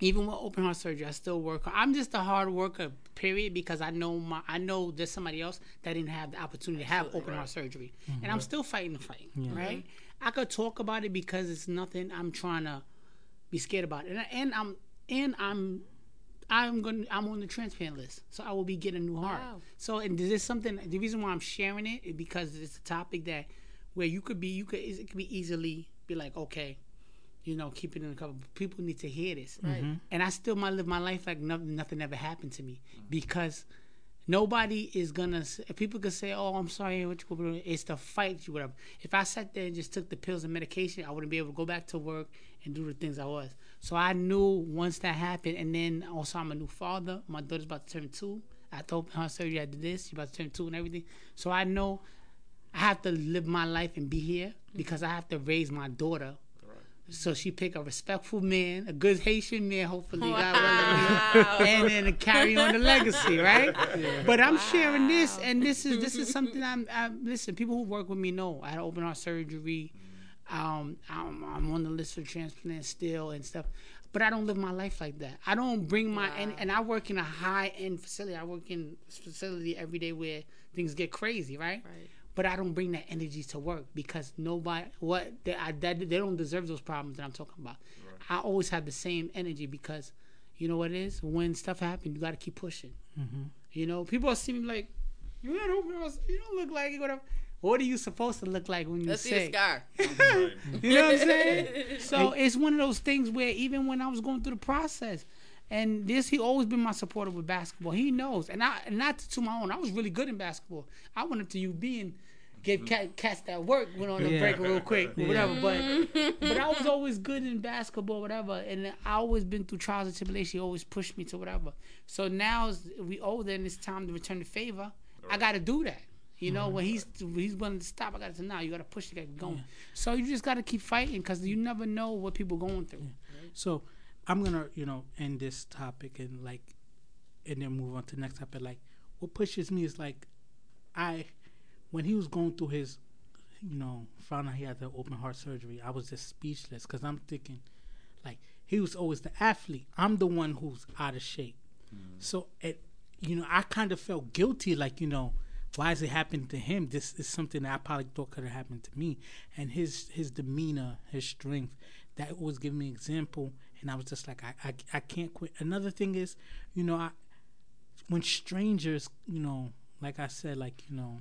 Even with open heart surgery, I still work. I'm just a hard worker, period, because I know my I know there's somebody else that didn't have the opportunity to have open heart surgery, mm-hmm. and I'm still fighting the fight. Right? I could talk about it because it's nothing I'm trying to be scared about, and and I'm and I'm. I'm going. to I'm on the transplant list, so I will be getting a new heart. Wow. So, and this is something. The reason why I'm sharing it is because it's a topic that where you could be, you could, it could be easily be like, okay, you know, keep it in a couple. People need to hear this, Right. Mm-hmm. and I still might live my life like nothing, nothing ever happened to me because nobody is gonna. People could say, "Oh, I'm sorry," what you it's the fight, you whatever. If I sat there and just took the pills and medication, I wouldn't be able to go back to work and do the things I was. So I knew once that happened, and then also I'm a new father. My daughter's about to turn two. I told her surgery I did this. She's about to turn two and everything. So I know I have to live my life and be here because I have to raise my daughter. So she pick a respectful man, a good Haitian man, hopefully, willing, and then carry on the legacy, right? But I'm sharing this, and this is this is something I'm. I'm listen, people who work with me know I had open heart surgery. Um, I'm, I'm on the list for transplant still and stuff, but I don't live my life like that. I don't bring my and, and I work in a high end facility. I work in a facility every day where things get crazy, right? Right. But I don't bring that energy to work because nobody what they I, that, they don't deserve those problems that I'm talking about. I always have the same energy because you know what it is when stuff happens you got to keep pushing. Mm-hmm. You know people see me like you got open heart- you don't look like it whatever. What are you supposed to look like when you Let's see say? a scar. You know what I'm saying? so it's one of those things where even when I was going through the process, and this he always been my supporter with basketball. He knows, and I and not to my own. I was really good in basketball. I went up to UB and gave mm. cat, cats that work. Went on a Yeah. break real quick, whatever. But but I was always good in basketball, whatever. And I always been through trials and tribulations. He always pushed me to whatever. So now we older and it's time to return the favor. I got to do that. You know, when mm-hmm. he's when he's willing to stop, I got to say, now you got to push to get going. So you just got to keep fighting because you never know what people going through. So I'm gonna, you know, end this topic and like, and then move on to the next topic. Like, what pushes me is like, I, when he was going through his, you know, found out he had the open heart surgery, I was just speechless because I'm thinking, like, he was always the athlete. I'm the one who's out of shape. Mm-hmm. So it, you know, I kind of felt guilty, like, you know, why is it happening to him? This is something that I probably thought could have happened to me. And his his demeanor, his strength, that was giving me example. And I was just like, I, I, I can't quit. Another thing is, you know, I when strangers, you know, like I said, like you know,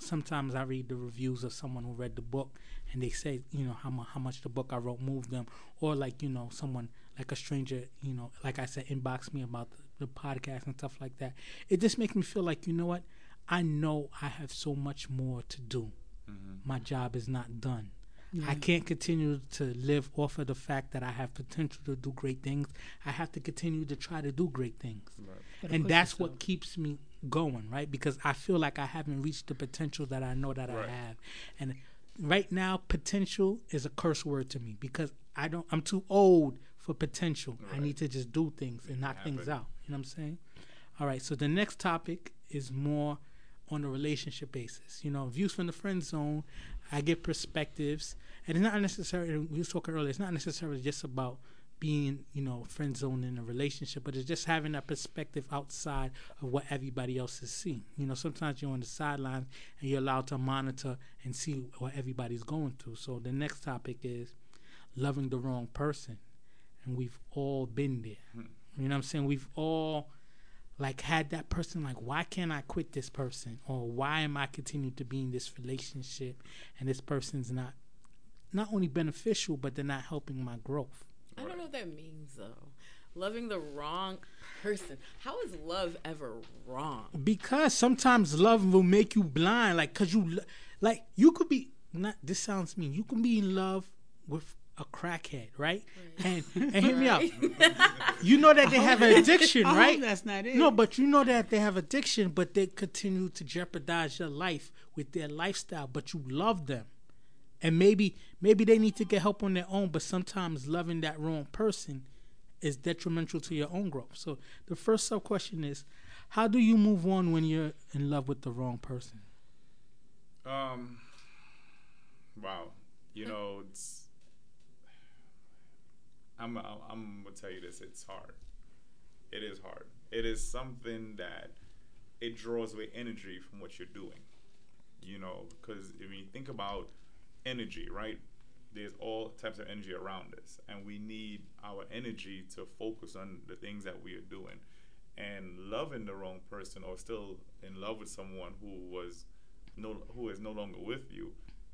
sometimes I read the reviews of someone who read the book and they say, you know, how, mu- how much the book I wrote moved them, or like, you know, someone like a stranger, you know, like I said, inbox me about the, the podcast and stuff like that. It just makes me feel like, you know what? I know I have so much more to do. Mm-hmm. My job is not done. I can't continue to live off of the fact that I have potential to do great things. I have to continue to try to do great things. Gotta And that's yourself. what keeps me going, right? Because I feel like I haven't reached the potential that I know that Right. I have. And right now potential is a curse word to me because I don't I'm too old for potential. I need to just do things and knock things out. You know what I'm saying? All right, so the next topic is more on a relationship basis. You know, views from the friend zone. I get perspectives, and it's not necessarily. We was talking earlier. It's not necessarily just about being, you know, friend zone in a relationship, but it's just having that perspective outside of what everybody else is seeing. You know, sometimes you're on the sidelines and you're allowed to monitor and see what everybody's going through. So the next topic is loving the wrong person, and we've all been there. Hmm. You know what I'm saying? We've all like had that person like why can't i quit this person or why am i continuing to be in this relationship and this person's not not only beneficial but they're not helping my growth I don't know what that means though. Loving the wrong person. How is love ever wrong? because sometimes love will make you blind like because you lo- like you could be not this sounds mean you can be in love with a crackhead right, and and hear me out you know that they have an addiction right that's not it. No, but you know that they have addiction, but they continue to jeopardize your life with their lifestyle. But you love them, and maybe maybe they need to get help on their own. But sometimes loving that wrong person is detrimental to your own growth. So the first sub question is, how do you move on when you're in love with the wrong person? Um. Wow. You know, it's. I'm, I'm gonna tell you this. It's hard. It is hard. It is something that it draws away energy from what you're doing. You know, because if you think about energy, right? There's all types of energy around us, and we need our energy to focus on the things that we are doing. And loving the wrong person, or still in love with someone who was no who is no longer with you,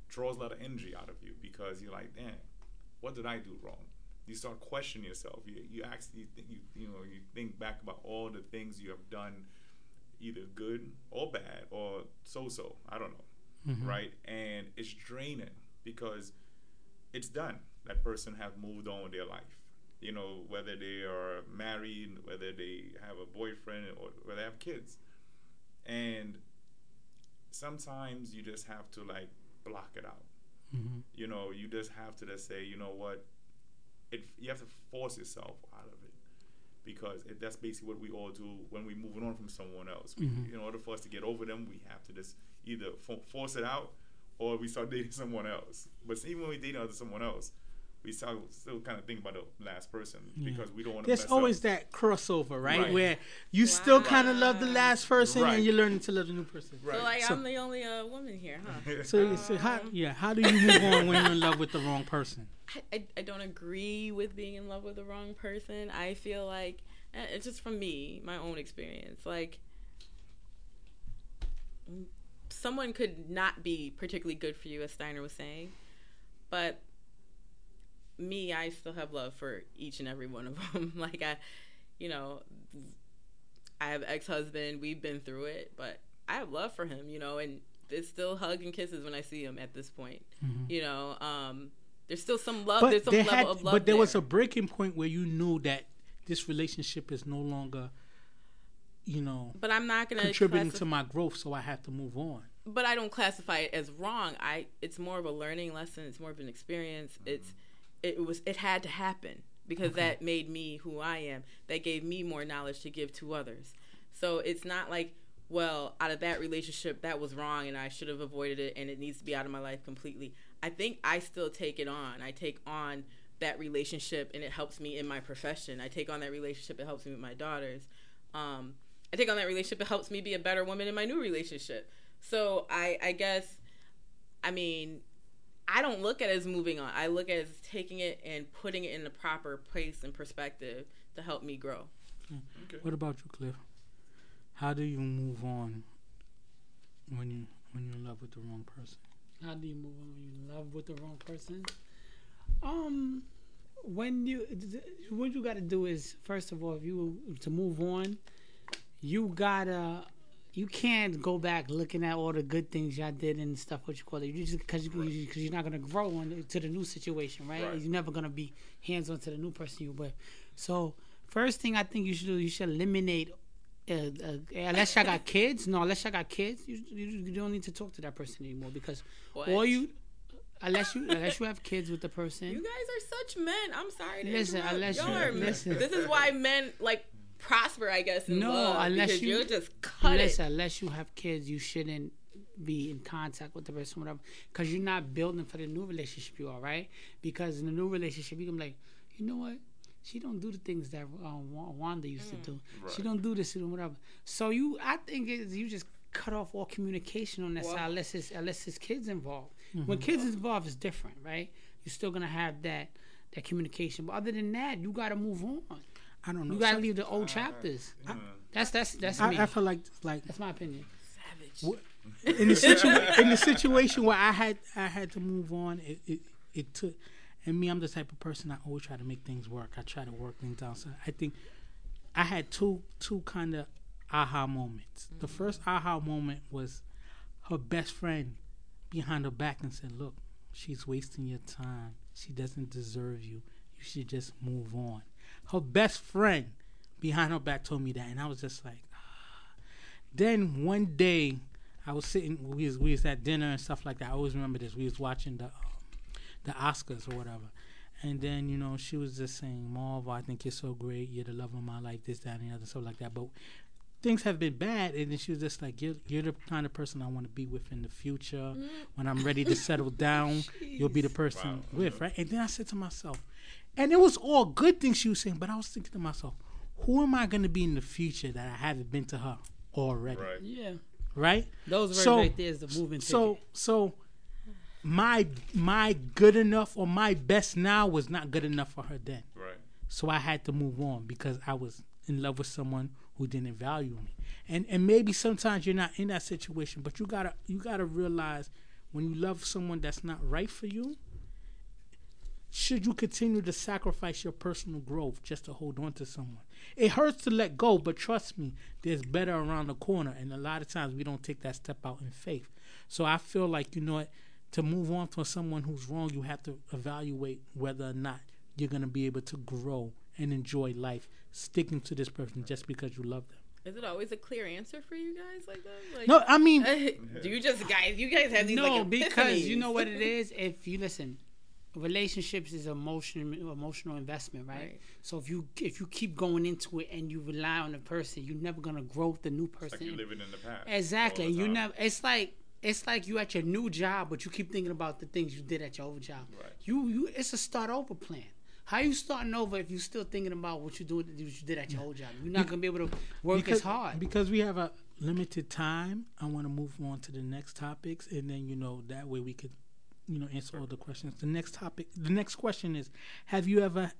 draws a lot of energy out of you because you're like, damn, what did I do wrong? You start questioning yourself. You you actually think you you know you think back about all the things you have done, either good or bad or so so. I don't know, Mhm. right? And it's draining because it's done. That person have moved on with their life. You know whether they are married, whether they have a boyfriend, or whether they have kids, and sometimes you just have to like block it out Mhm. you know you just have to just say you know what it you have to force yourself out of it because it, that's basically what we all do when we're moving on from someone else we, Mhm. in order for us to get over them we have to just either fo- force it out or we start dating someone else but even when we date other someone else we still, still kind of think about the last person Yeah. because we don't want to There's mess always up. that crossover, right? Right. Where you still kind of love the last person Right. and you're learning to love the new person. Right. So like So- I'm the only uh, woman here, huh? So, so how, yeah, how do you move on when you're in love with the wrong person? I, I, I don't agree with being in love with the wrong person. I feel like eh, it's just from me, my own experience. Like someone could not be particularly good for you, as Steiner was saying, but me, I still have love for each and every one of them. like I, you know, I have ex husband. We've been through it, but I have love for him. You know, and there's still hugs and kisses when I see him at this point. You know, um, there's still some love. But there's some there level had, of love. but there was a breaking point where you knew that this relationship is no longer, you know, But I'm not gonna contributing to my growth, so I have to move on. But I don't classify it as wrong. I it's more of a learning lesson. It's more of an experience. It's it was it had to happen because that made me who I am. That gave me more knowledge to give to others. So it's not like well, out of that relationship that was wrong and I should have avoided it and it needs to be out of my life completely. I think I still take it on. I take on that relationship and it helps me in my profession. I take on that relationship, it helps me with my daughters. Um, I take on that relationship, it helps me be a better woman in my new relationship. So I, I guess, I mean, I don't look at it as moving on. I look at it as taking it and putting it in the proper place and perspective to help me grow. Okay. What about you, Cliff? How do you move on when you when you're in love with the wrong person? How do you move on when you're in love with the wrong person? Um, when you what you got to do is first of all, if you to move on, you gotta you can't go back looking at all the good things y'all did and stuff. What you call it? You just because you, because you're not gonna grow on to the new situation, right? Right. You're never gonna be hands on to the new person you with. So first thing I think you should do, you should eliminate. Uh, uh, unless y'all got kids, no. Unless y'all got kids, you, you, you don't need to talk to that person anymore because What? or you, unless you unless you have kids with the person. You guys are such men. I'm sorry to Listen, interrupt. unless Y'all you- are men. listen. This is why men like prosper, I guess, in No, love. unless because you- you just cut Listen, it. unless you have kids, you shouldn't be in contact with the person, whatever, because you're not building for the new relationship you are, right? Because in the new relationship, you can be like, you know what? She don't do the things that um, Wanda used to mm. do. She don't do this and whatever. So you, I think it's, you just cut off all communication on that Well- side, unless it's unless it's kids involved. Mm-hmm. When kids involved, it's different, right? You're still gonna have that that communication, but other than that, you gotta move on. I don't know. You gotta leave the old chapters. Yeah. That's that's that's me. I, I feel like like That's my opinion. Savage. in the situa- in the situation where I had I had to move on, it, it it took. And me, I'm the type of person I always try to make things work. I try to work things out. So I think I had two two kind of aha moments. The mm-hmm. first aha moment was her best friend behind her back and said, "Look, she's wasting your time. She doesn't deserve you. You should just move on." Her best friend behind her back told me that, and I was just like, then one day, I was sitting. We was we was at dinner and stuff like that. I always remember this. We was watching the um, the Oscars or whatever, and then you know she was just saying, "Marv, I think you're so great. You're the love of my life. This, that, and the other, stuff like that." But things have been bad, and then she was just like, "You're you're the kind of person I want to be with in the future. When I'm ready to settle down, you'll be the person Wow. with, right?" And then I said to myself, and it was all good things she was saying. But I was thinking to myself, who am I going to be in the future that I haven't been to her already? Right. Yeah. Right. Those words So- right there is the moving So ticket. so my my good enough or my best now was not good enough for her then. Right. So I had to move on because I was in love with someone who didn't value me. And and maybe sometimes you're not in that situation, but you gotta you gotta realize when you love someone that's not right for you, should you continue to sacrifice your personal growth just to hold on to someone? It hurts to let go, but trust me, there's better around the corner. And a lot of times we don't take that step out in faith. So I feel like, you know what, to move on from someone who's wrong, you have to evaluate whether or not you're going to be able to grow and enjoy life sticking to this person just because you love them. Is it always a clear answer for you guys like that? Like, No, I mean, do you just guys? You guys have these no, like because you know what it is. If you listen, relationships is emotional emotional investment, right? Right. So if you if you keep going into it and you rely on the person, you're never gonna grow with the new It's person. like you living in the past. exactly, the you never. It's like it's like you at your new job, but you keep thinking about the things you did at your old job. Right. You you it's a start over plan. How you starting over if you're still thinking about what you doing what you did at your old job? You're not gonna be able to work because, as hard. Because we have a limited time, I want to move on to the next topics, and then you know that way we could, you know, answer all the questions. The next topic, the next question is: Have you ever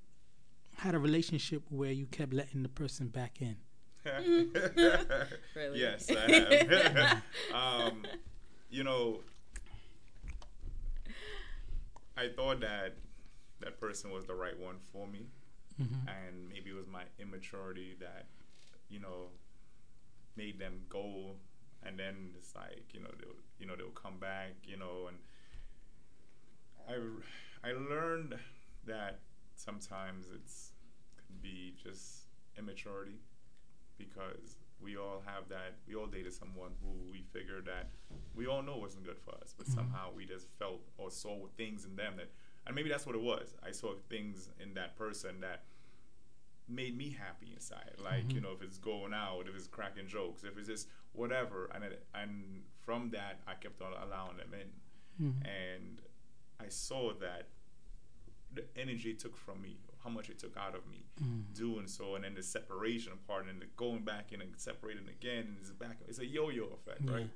had a relationship where you kept letting the person back in? Really? Yes, I have. um, you know, I thought that that person was the right one for me, and maybe it was my immaturity that, you know, made them go, and then it's like you know they'll you know they'll come back, you know, and I I learned that sometimes it's could be just immaturity because we all have that. We all dated someone who we figured that we all know wasn't good for us, but mm-hmm. somehow we just felt or saw things in them that, and maybe that's what it was. I saw things in that person that made me happy inside. Like you mm-hmm. know, if it's going out, if it's cracking jokes, if it's just whatever, and it, and from that I kept on allowing them in, mm-hmm. and I saw that the energy it took from me, how much it took out of me doing so, and then the separation part, and the going back in and separating again, and it's back. It's a yo-yo effect, right?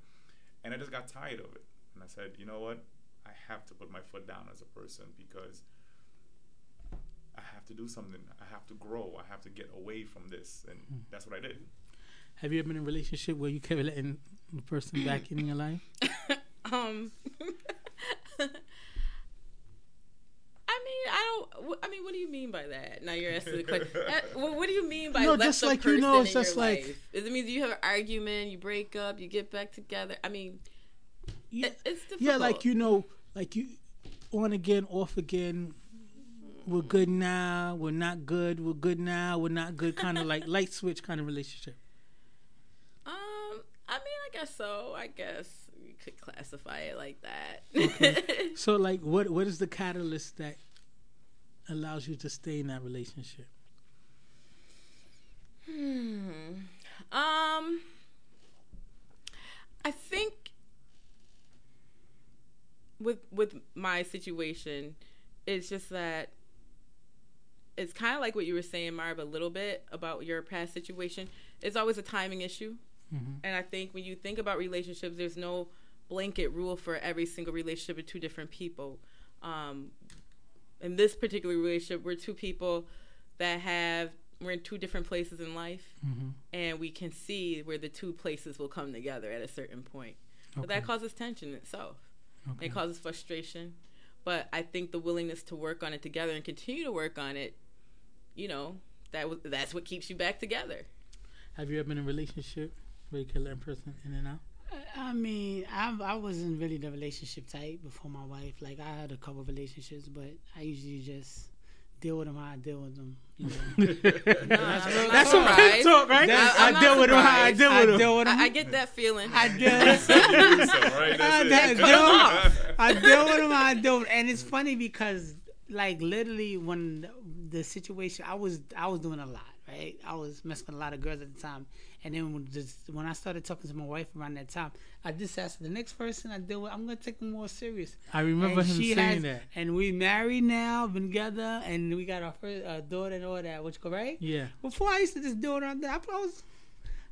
And I just got tired of it, and I said, you know what? I have to put my foot down as a person because I have to do something. I have to grow. I have to get away from this, and that's what I did. Have you ever been in a relationship where you kept letting the person back in your life? Um. I mean, I I mean, what do you mean by that? Now you're asking the question. What, what do you mean by No, let just the like, you person know, it's in just your like- life? Does it mean you have an argument, you break up, you get back together? I mean, Yeah, it, it's difficult. yeah, like you know, like you on again, off again. We're good now. We're not good. We're good now. We're not good. Kind of like light switch kind of relationship. Um, I mean, I guess so. I guess you could classify it like that. okay. So, like, what what is the catalyst that allows you to stay in that relationship? Hmm. Um, I think with with my situation, it's just that it's kind of like what you were saying, Marv, a little bit about your past situation. It's always a timing issue, and I think when you think about relationships, there's no blanket rule for every single relationship with two different people. Um, in this particular relationship, we're two people that have we're in two different places in life, mm-hmm. and we can see where the two places will come together at a certain point. But that causes tension itself. Okay. It causes frustration. But I think the willingness to work on it together and continue to work on it, you know, that was that's what keeps you back together. Have you ever been in a relationship where you could let a person in and out? I mean, I I wasn't really the relationship type before my wife. Like I had a couple relationships, but I usually just deal with them how I deal with them. You know? That's all some right. talk, right? That's- I I'm not deal with them how I deal with them. deal with them. I, I get that feeling. I deal. right? I, That's it. deal, I deal with them. I deal, and it's funny because, like, literally, when the situation, I was, I was doing a lot, right? I I was messing with a lot of girls at the time, and then when, just, when I started talking to my wife around that time, I just asked the next person I deal with, I'm gonna take them more serious. I remember And him she saying has- that. And we married now, been together, and we got our first uh, daughter and all that. Which right? Yeah. Before I used to just do it on that. I was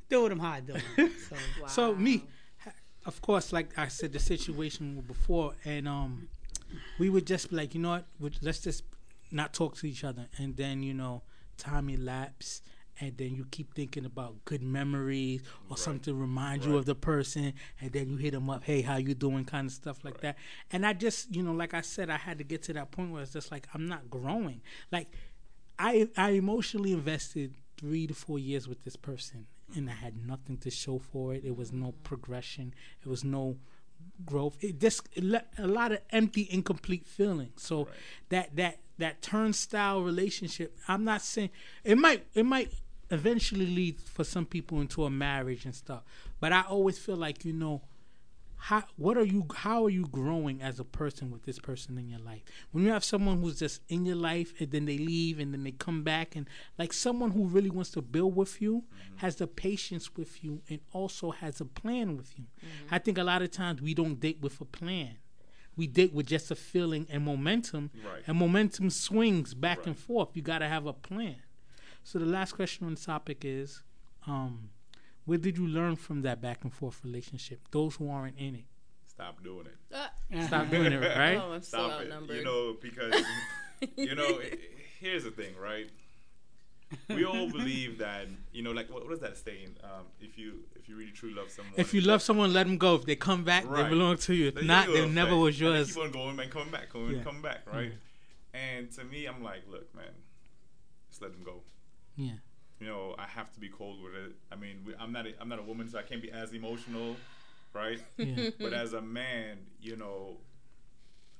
doing them how I do them. So So me, of course, like I said, the situation before, and um, we would just be like, you know what, let's just not talk to each other, and then you know, time elapse, and then you keep thinking about good memories or something to remind you of the person, and then you hit them up, hey, how you doing, kind of stuff like that. And I just, you know, like I said, I had to get to that point where it's just like I'm not growing, like. I I emotionally invested three to four years with this person, and I had nothing to show for it. It was no progression. It was no growth. It just it a lot of empty, incomplete feelings. So Right. that that that turnstile relationship. I'm not saying it might it might eventually lead for some people into a marriage and stuff, but I always feel like you know how what are you how are you growing as a person with this person in your life? When you have someone who's just in your life and then they leave and then they come back and like someone who really wants to build with you mm-hmm. has the patience with you and also has a plan with you. Mm-hmm. I think a lot of times we don't date with a plan we date with just a feeling and momentum Right. and momentum swings back and forth you got to have a plan so the last question on the topic is um what did you learn from that back and forth relationship those who aren't in it Stop doing it. Uh, Stop doing it, right? oh, I'm so Stop it. You know, because you know, i- here's the thing, right? We all believe that you know, like what, what is that saying? Um, if you if you really truly love someone, If you love someone, let them go. If they come back, Right. they belong to you. If the not, they never was they yours. keep on going and coming back, going Yeah. coming back, right? And to me, I'm like, look, man, just let them go. Yeah, You know, I have to be cold with it. I mean, we, I'm not a, I'm not a woman, so I can't be as emotional, right? yeah, but as a man, you know,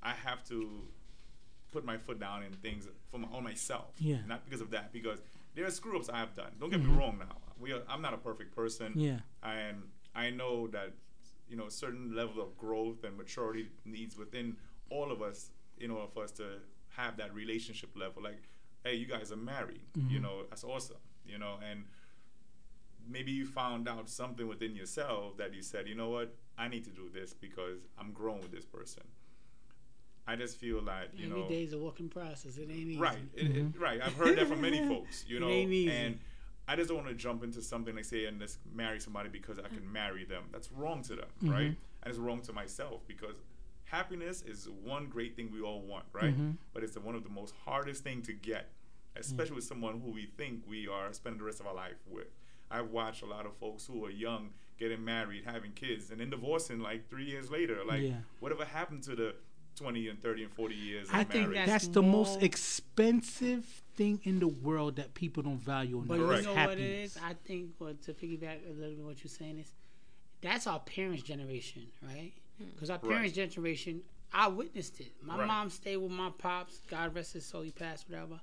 I have to put my foot down in things for my, on myself. Yeah. Not because of that, because there are screw ups I have done. Don't get me wrong. Now, we are, I'm not a perfect person. Mm-hmm. yeah, And I know that you know a certain level of growth and maturity needs within all of us in order for us to have that relationship level. Like, hey, you guys are married. Mm-hmm. You know, that's awesome. You know, and maybe you found out something within yourself that you said, you know what, I need to do this because I'm growing with this person. I just feel like you every know, day's a working process. It ain't easy. right, it, it, Mm-hmm. right. I've heard that from many folks. You It know, ain't easy. and I just don't want to jump into something like say and just marry somebody because I can marry them. That's wrong to them, Mm-hmm. right? And it's wrong to myself because happiness is one great thing we all want, right? Mm-hmm. But it's the, one of the most hardest thing to get, especially with someone who we think we are spending the rest of our life with. I've watched a lot of folks who are young getting married, having kids, and then divorcing like three years later. Like, Yeah. whatever happened to the 20 and 30 and 40 years of I think that's That's the most expensive thing in the world that people don't value But enough. Correct. you know what it is? I think what to piggyback a little bit what you're saying is that's our parents' generation, right? Hmm. Because our Right. parents' generation, I witnessed it. My Right. mom stayed with my pops. God rest his soul, he passed, whatever.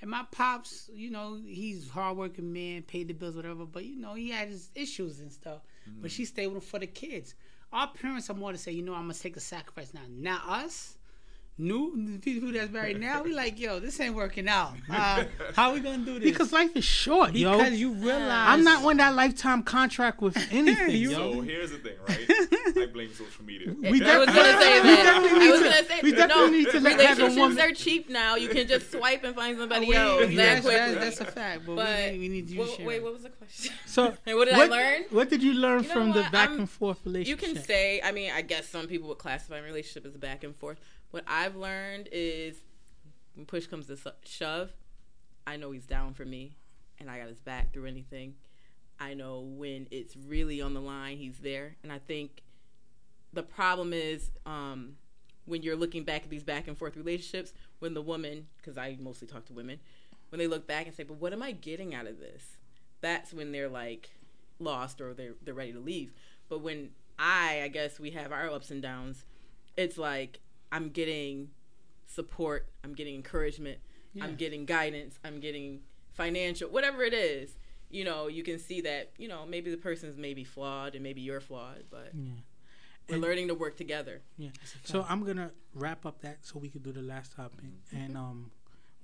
And my pops, you know, he's hardworking man, paid the bills, whatever. But you know, he had his issues and stuff. But mm-hmm. she stayed with him for the kids. Our parents are more to say, you know, I'm gonna take a sacrifice now. Now us, new people that's married now, we like, yo, this ain't working out. Uh, how we gonna do this? Because life is short, yo. because you realize I'm not on that lifetime contract with anything, You- yo. So here's the thing, right? I blame social media. We I was definitely- gonna say we that. definitely I need was to- gonna say we no. definitely need to relationships are cheap now. You can just swipe and find somebody We- else we- that that's, quickly. that's, that's a fact. But, but we, need, we need you to share. wait, what was the question? So, And what did I learn? What did you learn You know from the what? back I'm- and forth relationship? You can say, I mean, I guess some people would classify a relationship as back and forth. What I've learned is when push comes to shove, I know he's down for me and I got his back through anything. I know when it's really on the line, he's there. And I think the problem is um, when you're looking back at these back and forth relationships, when the woman, because I mostly talk to women, when they look back and say, but what am I getting out of this? That's when they're like lost or they're, they're ready to leave. But when I, I guess we have our ups and downs, it's like I'm getting support, I'm getting encouragement, Yeah. I'm getting guidance, I'm getting financial, whatever it is. You know, you can see that, you know, maybe the person's maybe flawed and maybe you're flawed, but Yeah. we're And- learning to work together. Yeah. So I'm gonna wrap up that so we can do the last topic. And um,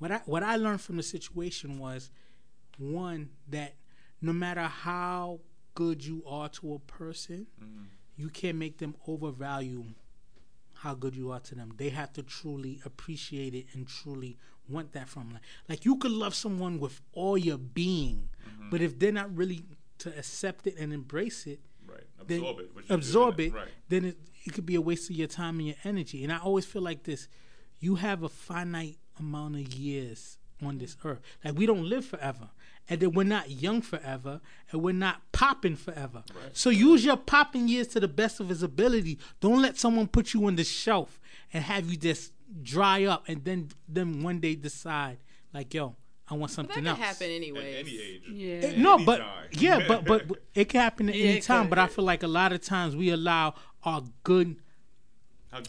what I what I learned from the situation was one that no matter how good you are to a person, Mm-hmm. you can't make them overvalue how good you are to them. They have to truly appreciate it and truly want that from them. Like you could love someone with all your being, Mm-hmm. but if they're not really to accept it and embrace it, Right. then Absorb it. absorb it, Right. then it, it could be a waste of your time and your energy. And I always feel like this: you have a finite amount of years on this earth. Like we don't live forever, and then we're not young forever, and we're not popping forever. So use your popping years to the best of his ability. Don't let someone put you on the shelf and have you just dry up, and then then one day decide like, yo, I want something. That something could else. happen At anyways. any age. Yeah. Eh, no, but Anytime. yeah, but but it can happen at Yeah, any time. could. But I feel like a lot of times we allow our good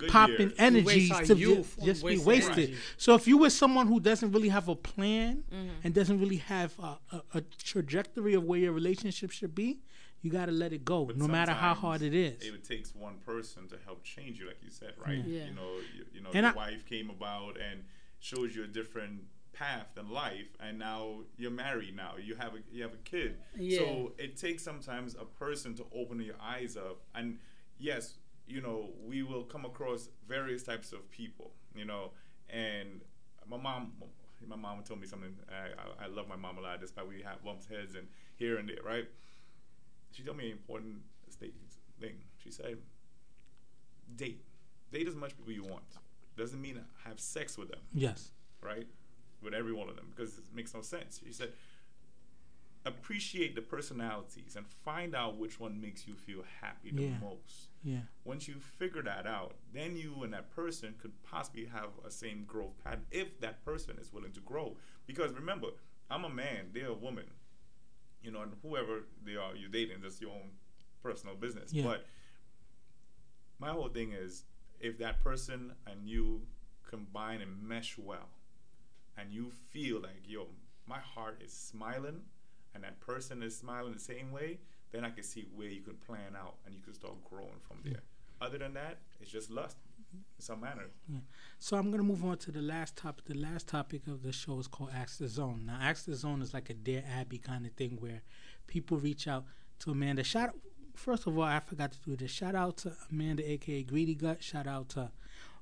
popping years. energies to youth ju- just be wasted. energy. So if you were someone who doesn't really have a plan Mm-hmm. and doesn't really have a, a, a trajectory of where your relationship should be, you got to let it go, But no matter how hard it is. It takes one person to help change you, like you said, right? Yeah. You know, you, you know, And your I- wife came about and shows you a different path in life, and now you're married. Now you have a you have a kid. Yeah. So it takes sometimes a person to open your eyes up, and yes, you know, we will come across various types of people, you know, and my mom. My mom told me something. I, I, I love my mom a lot, despite we have bumps heads and here and there, right? she told me an important thing. She said, "Date, date as much people you want. Doesn't mean have sex with them, Yes. right? With every one of them, because it makes no sense." She said, "Appreciate the personalities and find out which one makes you feel happy the Yeah. most. Yeah. Once you figure that out, then you and that person could possibly have a same growth pattern if that person is willing to grow. Because remember, I'm a man, they're a woman." you know, and whoever they are you're dating, that's your own personal business. Yeah. But my whole thing is if that person and you combine and mesh well, and you feel like, yo, my heart is smiling, and that person is smiling the same way, then I can see where you can plan out and you can start growing from there. Other than that, it's just lust in some manner. So I'm gonna move on to the last topic. The last topic of the show is called Ask the Zone. Now, Ask the Zone is like a Dear Abby kind of thing where people reach out to Amanda. Shout first of all, I forgot to do this. Shout out to Amanda, aka Greedy Gut. Shout out to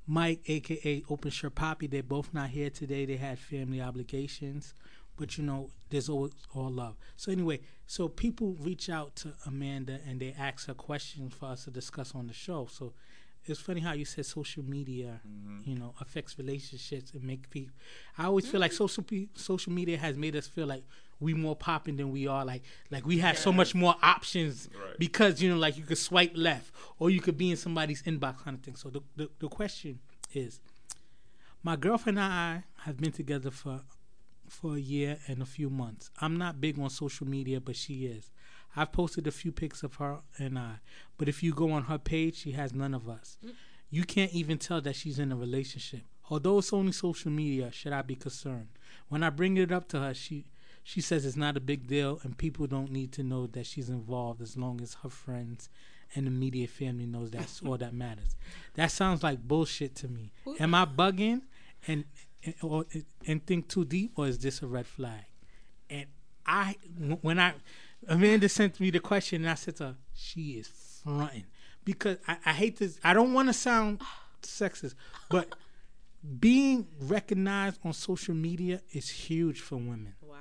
Mike, aka Open Shirt Poppy. They're both not here today. They had family obligations, but you know, there's always all love. So anyway, so people reach out to Amanda and they ask her questions for us to discuss on the show. So it's funny how you said social media, mm-hmm. you know, affects relationships and make people. I always feel like mm-hmm. social pe- social media has made us feel like we more popping than we are. Like like we have so much more options Right. because you know, like you could swipe left or you could be in somebody's inbox kind of thing. So the the, the question is, my girlfriend and I have been together for for a year and a few months. I'm not big on social media, but she is. I've posted a few pics of her and I, but if you go on her page, she has none of us. Mm. You can't even tell that she's in a relationship. Although it's only social media, should I be concerned? When I bring it up to her, she she says it's not a big deal and people don't need to know that she's involved as long as her friends and immediate family knows that's all that matters. That sounds like bullshit to me. Am I bugging and and, or, and think too deep or is this a red flag? And I when I Amanda sent me the question and I said to her, she is fronting because I, I hate this. I don't want to sound sexist, but being recognized on social media is huge for women. Wow.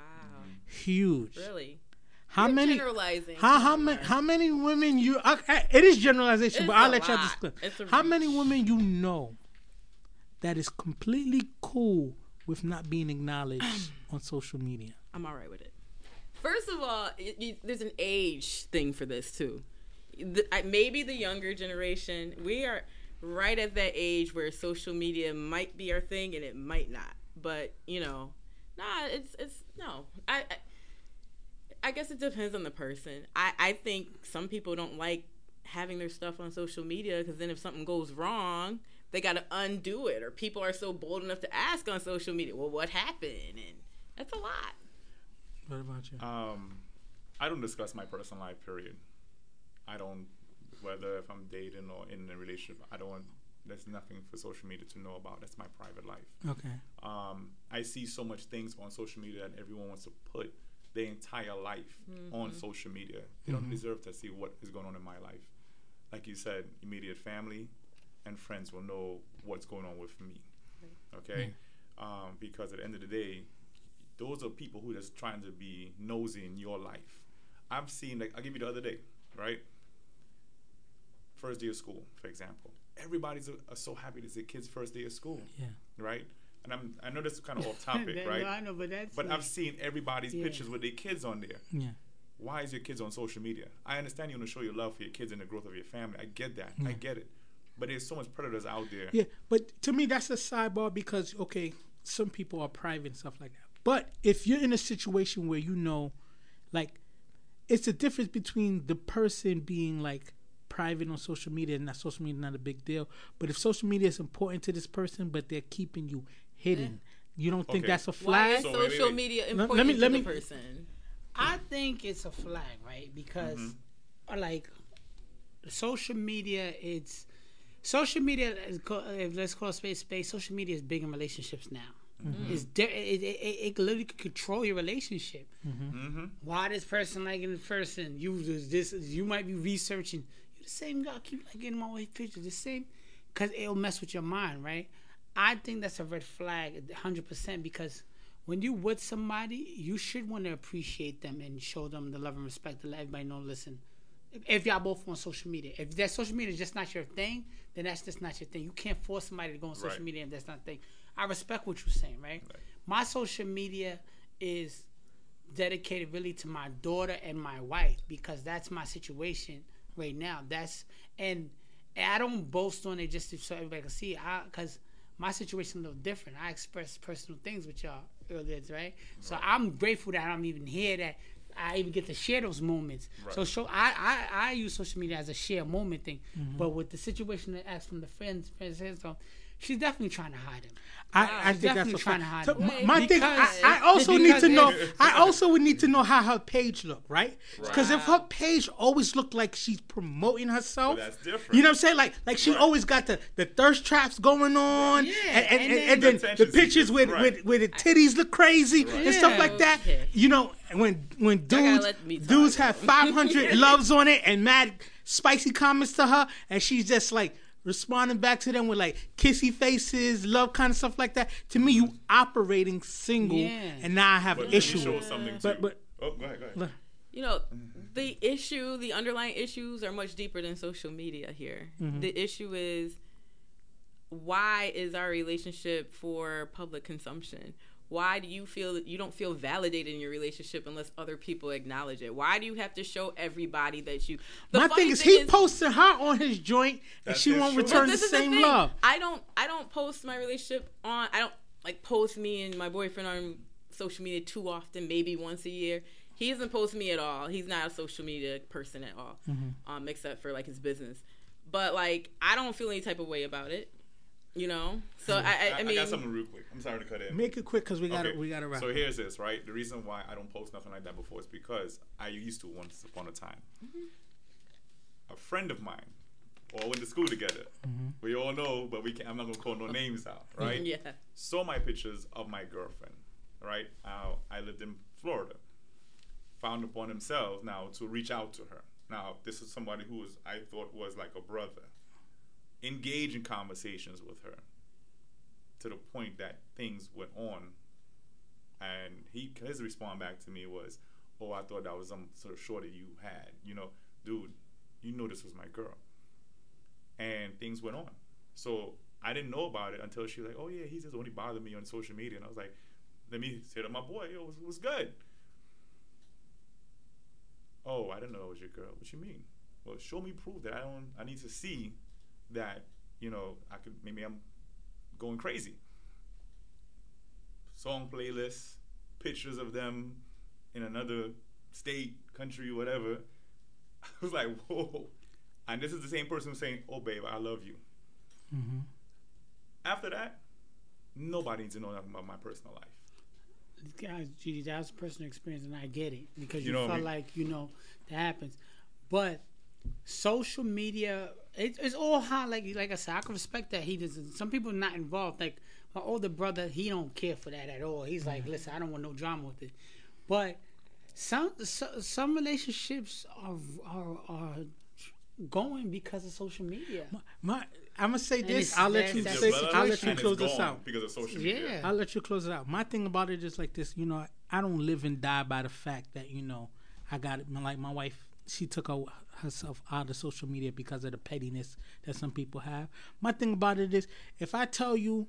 Huge. Really? How You're many? generalizing. How how oh many? How many women you? I, I, it is generalization, It's but I'll let y'all discuss. How many women you know that is completely cool with not being acknowledged on social media? I'm all right with it. First of all, it, you, there's an age thing for this too. The, I, maybe the younger generation, we are right at that age where social media might be our thing and it might not. But you know, nah, it's it's no. I I, I guess it depends on the person. I I think some people don't like having their stuff on social media because then if something goes wrong, they got to undo it. Or people are so bold enough to ask on social media, well, what happened? And that's a lot. What about you? Um, I don't discuss my personal life. Period. I don't whether if I'm dating or in a relationship. I don't want. There's nothing for social media to know about. That's my private life. Okay. Um, I see so much things on social media that everyone wants to put their entire life on social media. They don't deserve to see what is going on in my life. Like you said, immediate family and friends will know what's going on with me. Okay? Um, because at the end of the day, those are people who are just trying to be nosy in your life. I've seen, like, I'll give you the other day, right? First day of school, for example. Everybody's uh, so happy to see kids' first day of school, Yeah. right? And I'm, I know this is kind of off topic, That- right? no, I know, but that's But like- I've seen everybody's Yeah. pictures with their kids on there. Yeah. Why is your kids on social media? I understand you want to show your love for your kids and the growth of your family. I get that. I get it. But there's so much predators out there. Yeah, but to me that's a sidebar because okay, some people are private and stuff like that. But if you're in a situation where you know, like, it's a difference between the person being like private on social media and not social media not a big deal. But if social media is important to this person, but they're keeping you hidden, you don't think Okay. that's a flag? Why flag? is So wait, wait, social wait. media Let- important let me- to let the me- person? I think it's a flag, right? Because Mm-hmm. uh, like social media, it's social media. Is co- let's call space space. Social media is big in relationships now. Mm-hmm. It's de- it, it, it, it literally could control your relationship. Mm-hmm. Why this person liking this person? You just this. You might be researching. You're the same guy. Keep liking my wife pictures. The same, because it'll mess with your mind, right? I think that's a red flag, hundred percent. Because when you with somebody, you should want to appreciate them and show them the love and respect to let everybody know. Listen, if, y'all both on social media, if that social media is just not your thing, then that's just not your thing. You can't force somebody to go on social Right. media if that's not thing. I respect what you're saying, right? My social media is dedicated really to my daughter and my wife because that's my situation right now. That's and, and I don't boast on it just so everybody can see. I because my situation is a little different. I express personal things with y'all earlier, right? So I'm grateful that I'm even here. That I even get to share those moments. So show I, I I use social media as a share moment thing. Mm-hmm. But with the situation that asked from the friends, friends said so. She's definitely trying to hide him. I, I She's think that's definitely a trying flag. to hide it. my, my thing, I, I also need to know. I also would need to know how her page look, right? Because if her page always looked like she's promoting herself, Well, that's different. You know what I'm saying? Like, like she Right. always got the, the thirst traps going on, Yeah, and, and, and and, then- then The the pictures with, right. with with the titties look crazy and stuff like that. Okay. You know, when when dudes let me talk. dudes have 500 loves on it and mad spicy comments to her, and she's just like responding back to them with like kissy faces, love kind of stuff like that. To me, you operating single, Yeah. and now I have But an let me issue. show with something to But- you. but- oh, go ahead, go ahead. You know, the issue, the underlying issues are much deeper than social media here. Mm-hmm. The issue is why is our relationship for public consumption? Why do you feel that you don't feel validated in your relationship unless other people acknowledge it? Why do you have to show everybody that you? The My thing is, he is- posted her on his joint, and she won't choice. return the same thing. love. I don't. I don't post my relationship on. I don't like post me and my boyfriend on social media too often. Maybe once a year. He doesn't post me at all. He's not a social media person at all, um, except for like his business. But like, I don't feel any type of way about it. You know. So I, I, I mean, got something real quick. I'm sorry to cut in. Make it quick because we got to Okay, we got to wrap. So here's this, right? The reason why I don't post nothing like that before is because I used to once upon a time. A friend of mine, all went to school together. We all know, but we can't. I'm not gonna call no names out, right? yeah. Saw my pictures of my girlfriend, right? Uh, I lived in Florida. Found upon himself now to reach out to her. Now this is somebody who was I thought was like a brother. Engage in conversations with her to the point that things went on and he his response back to me was, "Oh, I thought that was some sort of shorty you had. You know, dude, you know this was my girl." And things went on. So I didn't know about it until she was like, "Oh yeah, he's just only bothered me on social media," and I was like, "Let me say to my boy, it was, it was good." Oh, I didn't know it was your girl. What you mean? Well, show me proof that I don't. I need to see that you know I could maybe I'm going crazy song playlists, pictures of them in another state, country, whatever. I was like, whoa. And this is the same person saying, oh, babe, I love you. Mm-hmm. After that, nobody needs to know nothing about my personal life. guys, Judy, that was a personal experience, and I get it because You you, know what I felt mean? like you know that happens. But social media, it, it's all hot like like I said, I can respect that he doesn't. Some people not involved. Like my older brother, he don't care for that at all. He's like, mm-hmm. listen, I don't want no drama with it. But some so, some relationships are are are going because of social media. My, I'm gonna say this. I'll let you say. I'll let you close this out. because of social media. Yeah. I'll let you close it out. My thing about it is like this. You know, I don't live and die by the fact that you know I got it. Like my wife, she took her, herself out of social media because of the pettiness that some people have. My thing about it is, if I tell you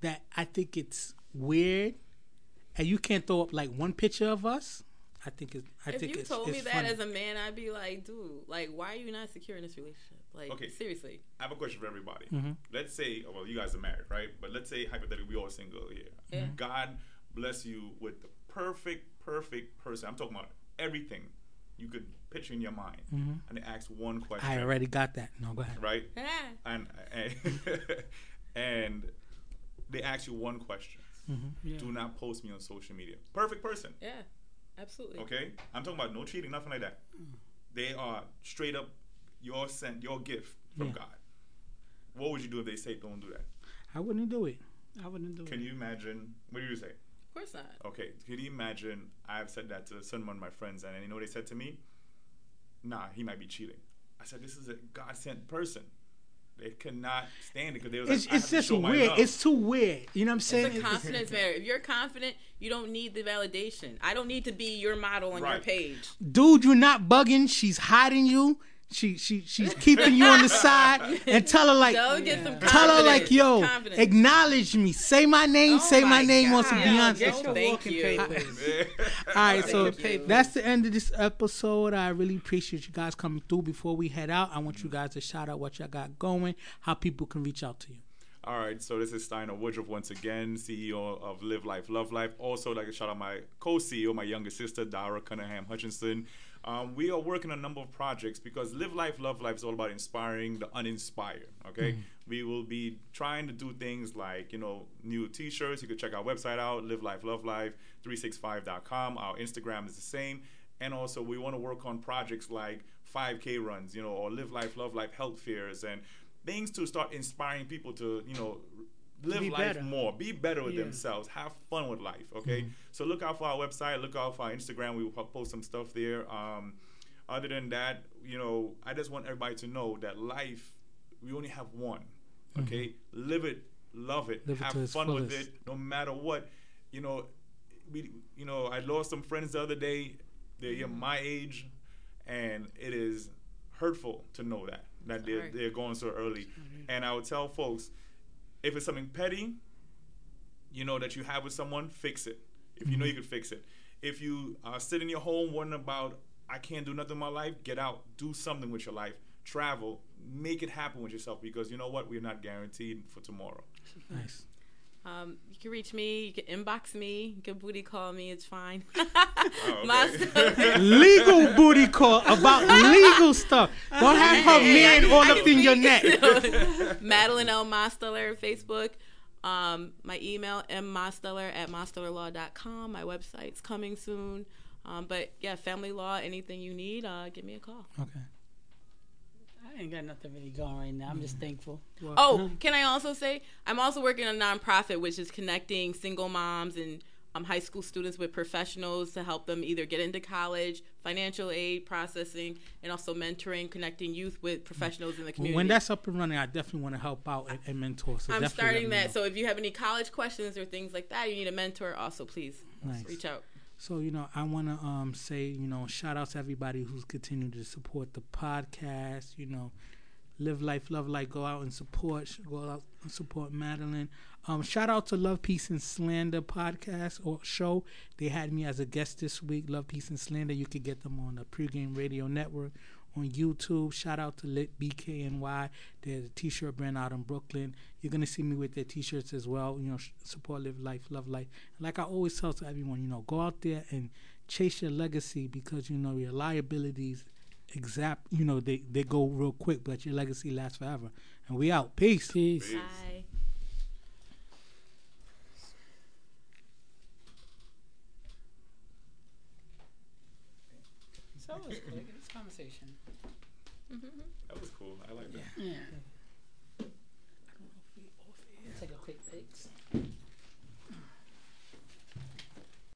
that I think it's weird, and you can't throw up like one picture of us, I think it's. I if think you it's, told it's me that funny. as a man, I'd be like, dude, like, why are you not secure in this relationship? Like, Okay. seriously. I have a question for everybody. Mm-hmm. Let's say, well, you guys are married, right? But let's say hypothetically we all single here. Yeah. God bless you with the perfect, perfect person. I'm talking about everything you could picture in your mind, and they ask one question. Mm-hmm. I already got that. No, go ahead. right? Yeah. And and, and they ask you one question. Mm-hmm. Do not post me on social media. Perfect person. Yeah. Absolutely. Okay, I'm talking about no cheating, nothing like that. They are straight up your sent your gift from Yeah. God. What would you do if they say don't do that? I wouldn't do it. I wouldn't do Can it. Can you imagine? What do you say? Of course not. Okay, could you imagine? I've said that to some of my friends, and you know what they said to me? Nah, he might be cheating. I said this is a God sent person. They cannot stand it because they was It's, like, I it's just show weird. love. It's too weird. You know what I'm saying? It's a confidence matter. If you're confident, you don't need the validation. I don't need to be your model on your page. dude, you're not bugging. She's hiding you. She she she's keeping you on the side and tell her like Go get some confidence. tell her like yo Confidence. acknowledge me. Say my name. Oh say my, my name on some God. Beyonce Get stuff. Thank you. All right, so that's the end of this episode. I really appreciate you guys coming through. Before we head out, I want you guys to shout out what y'all got going, how people can reach out to you. All right, so this is Steiner Woodruff once again, CEO of Live Life, Love Life. Also, like to shout out my co-CEO, my younger sister, Dara Cunningham Hutchinson. Um, we are working on a number of projects because Live Life, Love Life is all about inspiring the uninspired. Okay, we will be trying to do things like you know new T-shirts. You can check our website out, Live Life, Love Life, 365.com. Our Instagram is the same, and also we want to work on projects like 5K runs, you know, or Live Life, Love Life health fairs and things to start inspiring people to you know live Be life better. more. Be better with Yeah. themselves. Have fun with life okay? So look out for our website. Look out for our instagram. We will post some stuff there. Um, other than that you know i just want everybody to know that life we only have one okay? Live it love it Live have its fun with it. No matter what you know we you know i lost some friends the other day. They're Mm-hmm. my age and it is hurtful to know that that they're, they're going so early. And i would tell folks if it's something petty you know that you have with someone fix it. If you know you can fix it. If you uh, sit in your home wondering about i can't do nothing in my life get out. Do something with your life. Travel. Make it happen with yourself because you know what? We're not guaranteed for tomorrow. Nice. Um, you can reach me. You can inbox me. You can booty call me. It's fine. Oh, My okay. legal booty call about legal stuff. Don't have her Hey, man I- all I up in your be- neck. Madeline L. Mosteller, Facebook. Um, my email, mmosteller at mostellerlaw.com. My website's coming soon. Um, but yeah, family law, anything you need, uh, give me a call. Okay. I ain't got nothing really going right now. I'm just thankful. Oh, can I also say I'm also working on a nonprofit which is connecting single moms and um, high school students with professionals to help them either get into college, financial aid processing, and also mentoring, connecting youth with professionals in the community. When that's up and running, I definitely want to help out and, and mentor. So I'm starting that. know. So if you have any college questions or things like that, you need a mentor. Also, please Nice. reach out. So you know, I want to um say you know shout out to everybody who's continued to support the podcast. You know, live life, love life. Go out and support. Go out and support Madeline. Um, shout out to Love Peace and Slander podcast or show. They had me as a guest this week. Love Peace and Slander. You could get them on the pregame radio network on YouTube. Shout out to Lit BKNY. There's a t-shirt brand out in Brooklyn. You're gonna see me with their t-shirts as well. You know, support, live life, love life. Like I always tell to everyone, you know, go out there and chase your legacy because you know your liabilities exact. You know, they they go real quick, but your legacy lasts forever. And we out. Peace. Peace. Bye. So it was quick. This conversation. Mm-hmm. that was cool. I like that. Yeah. Take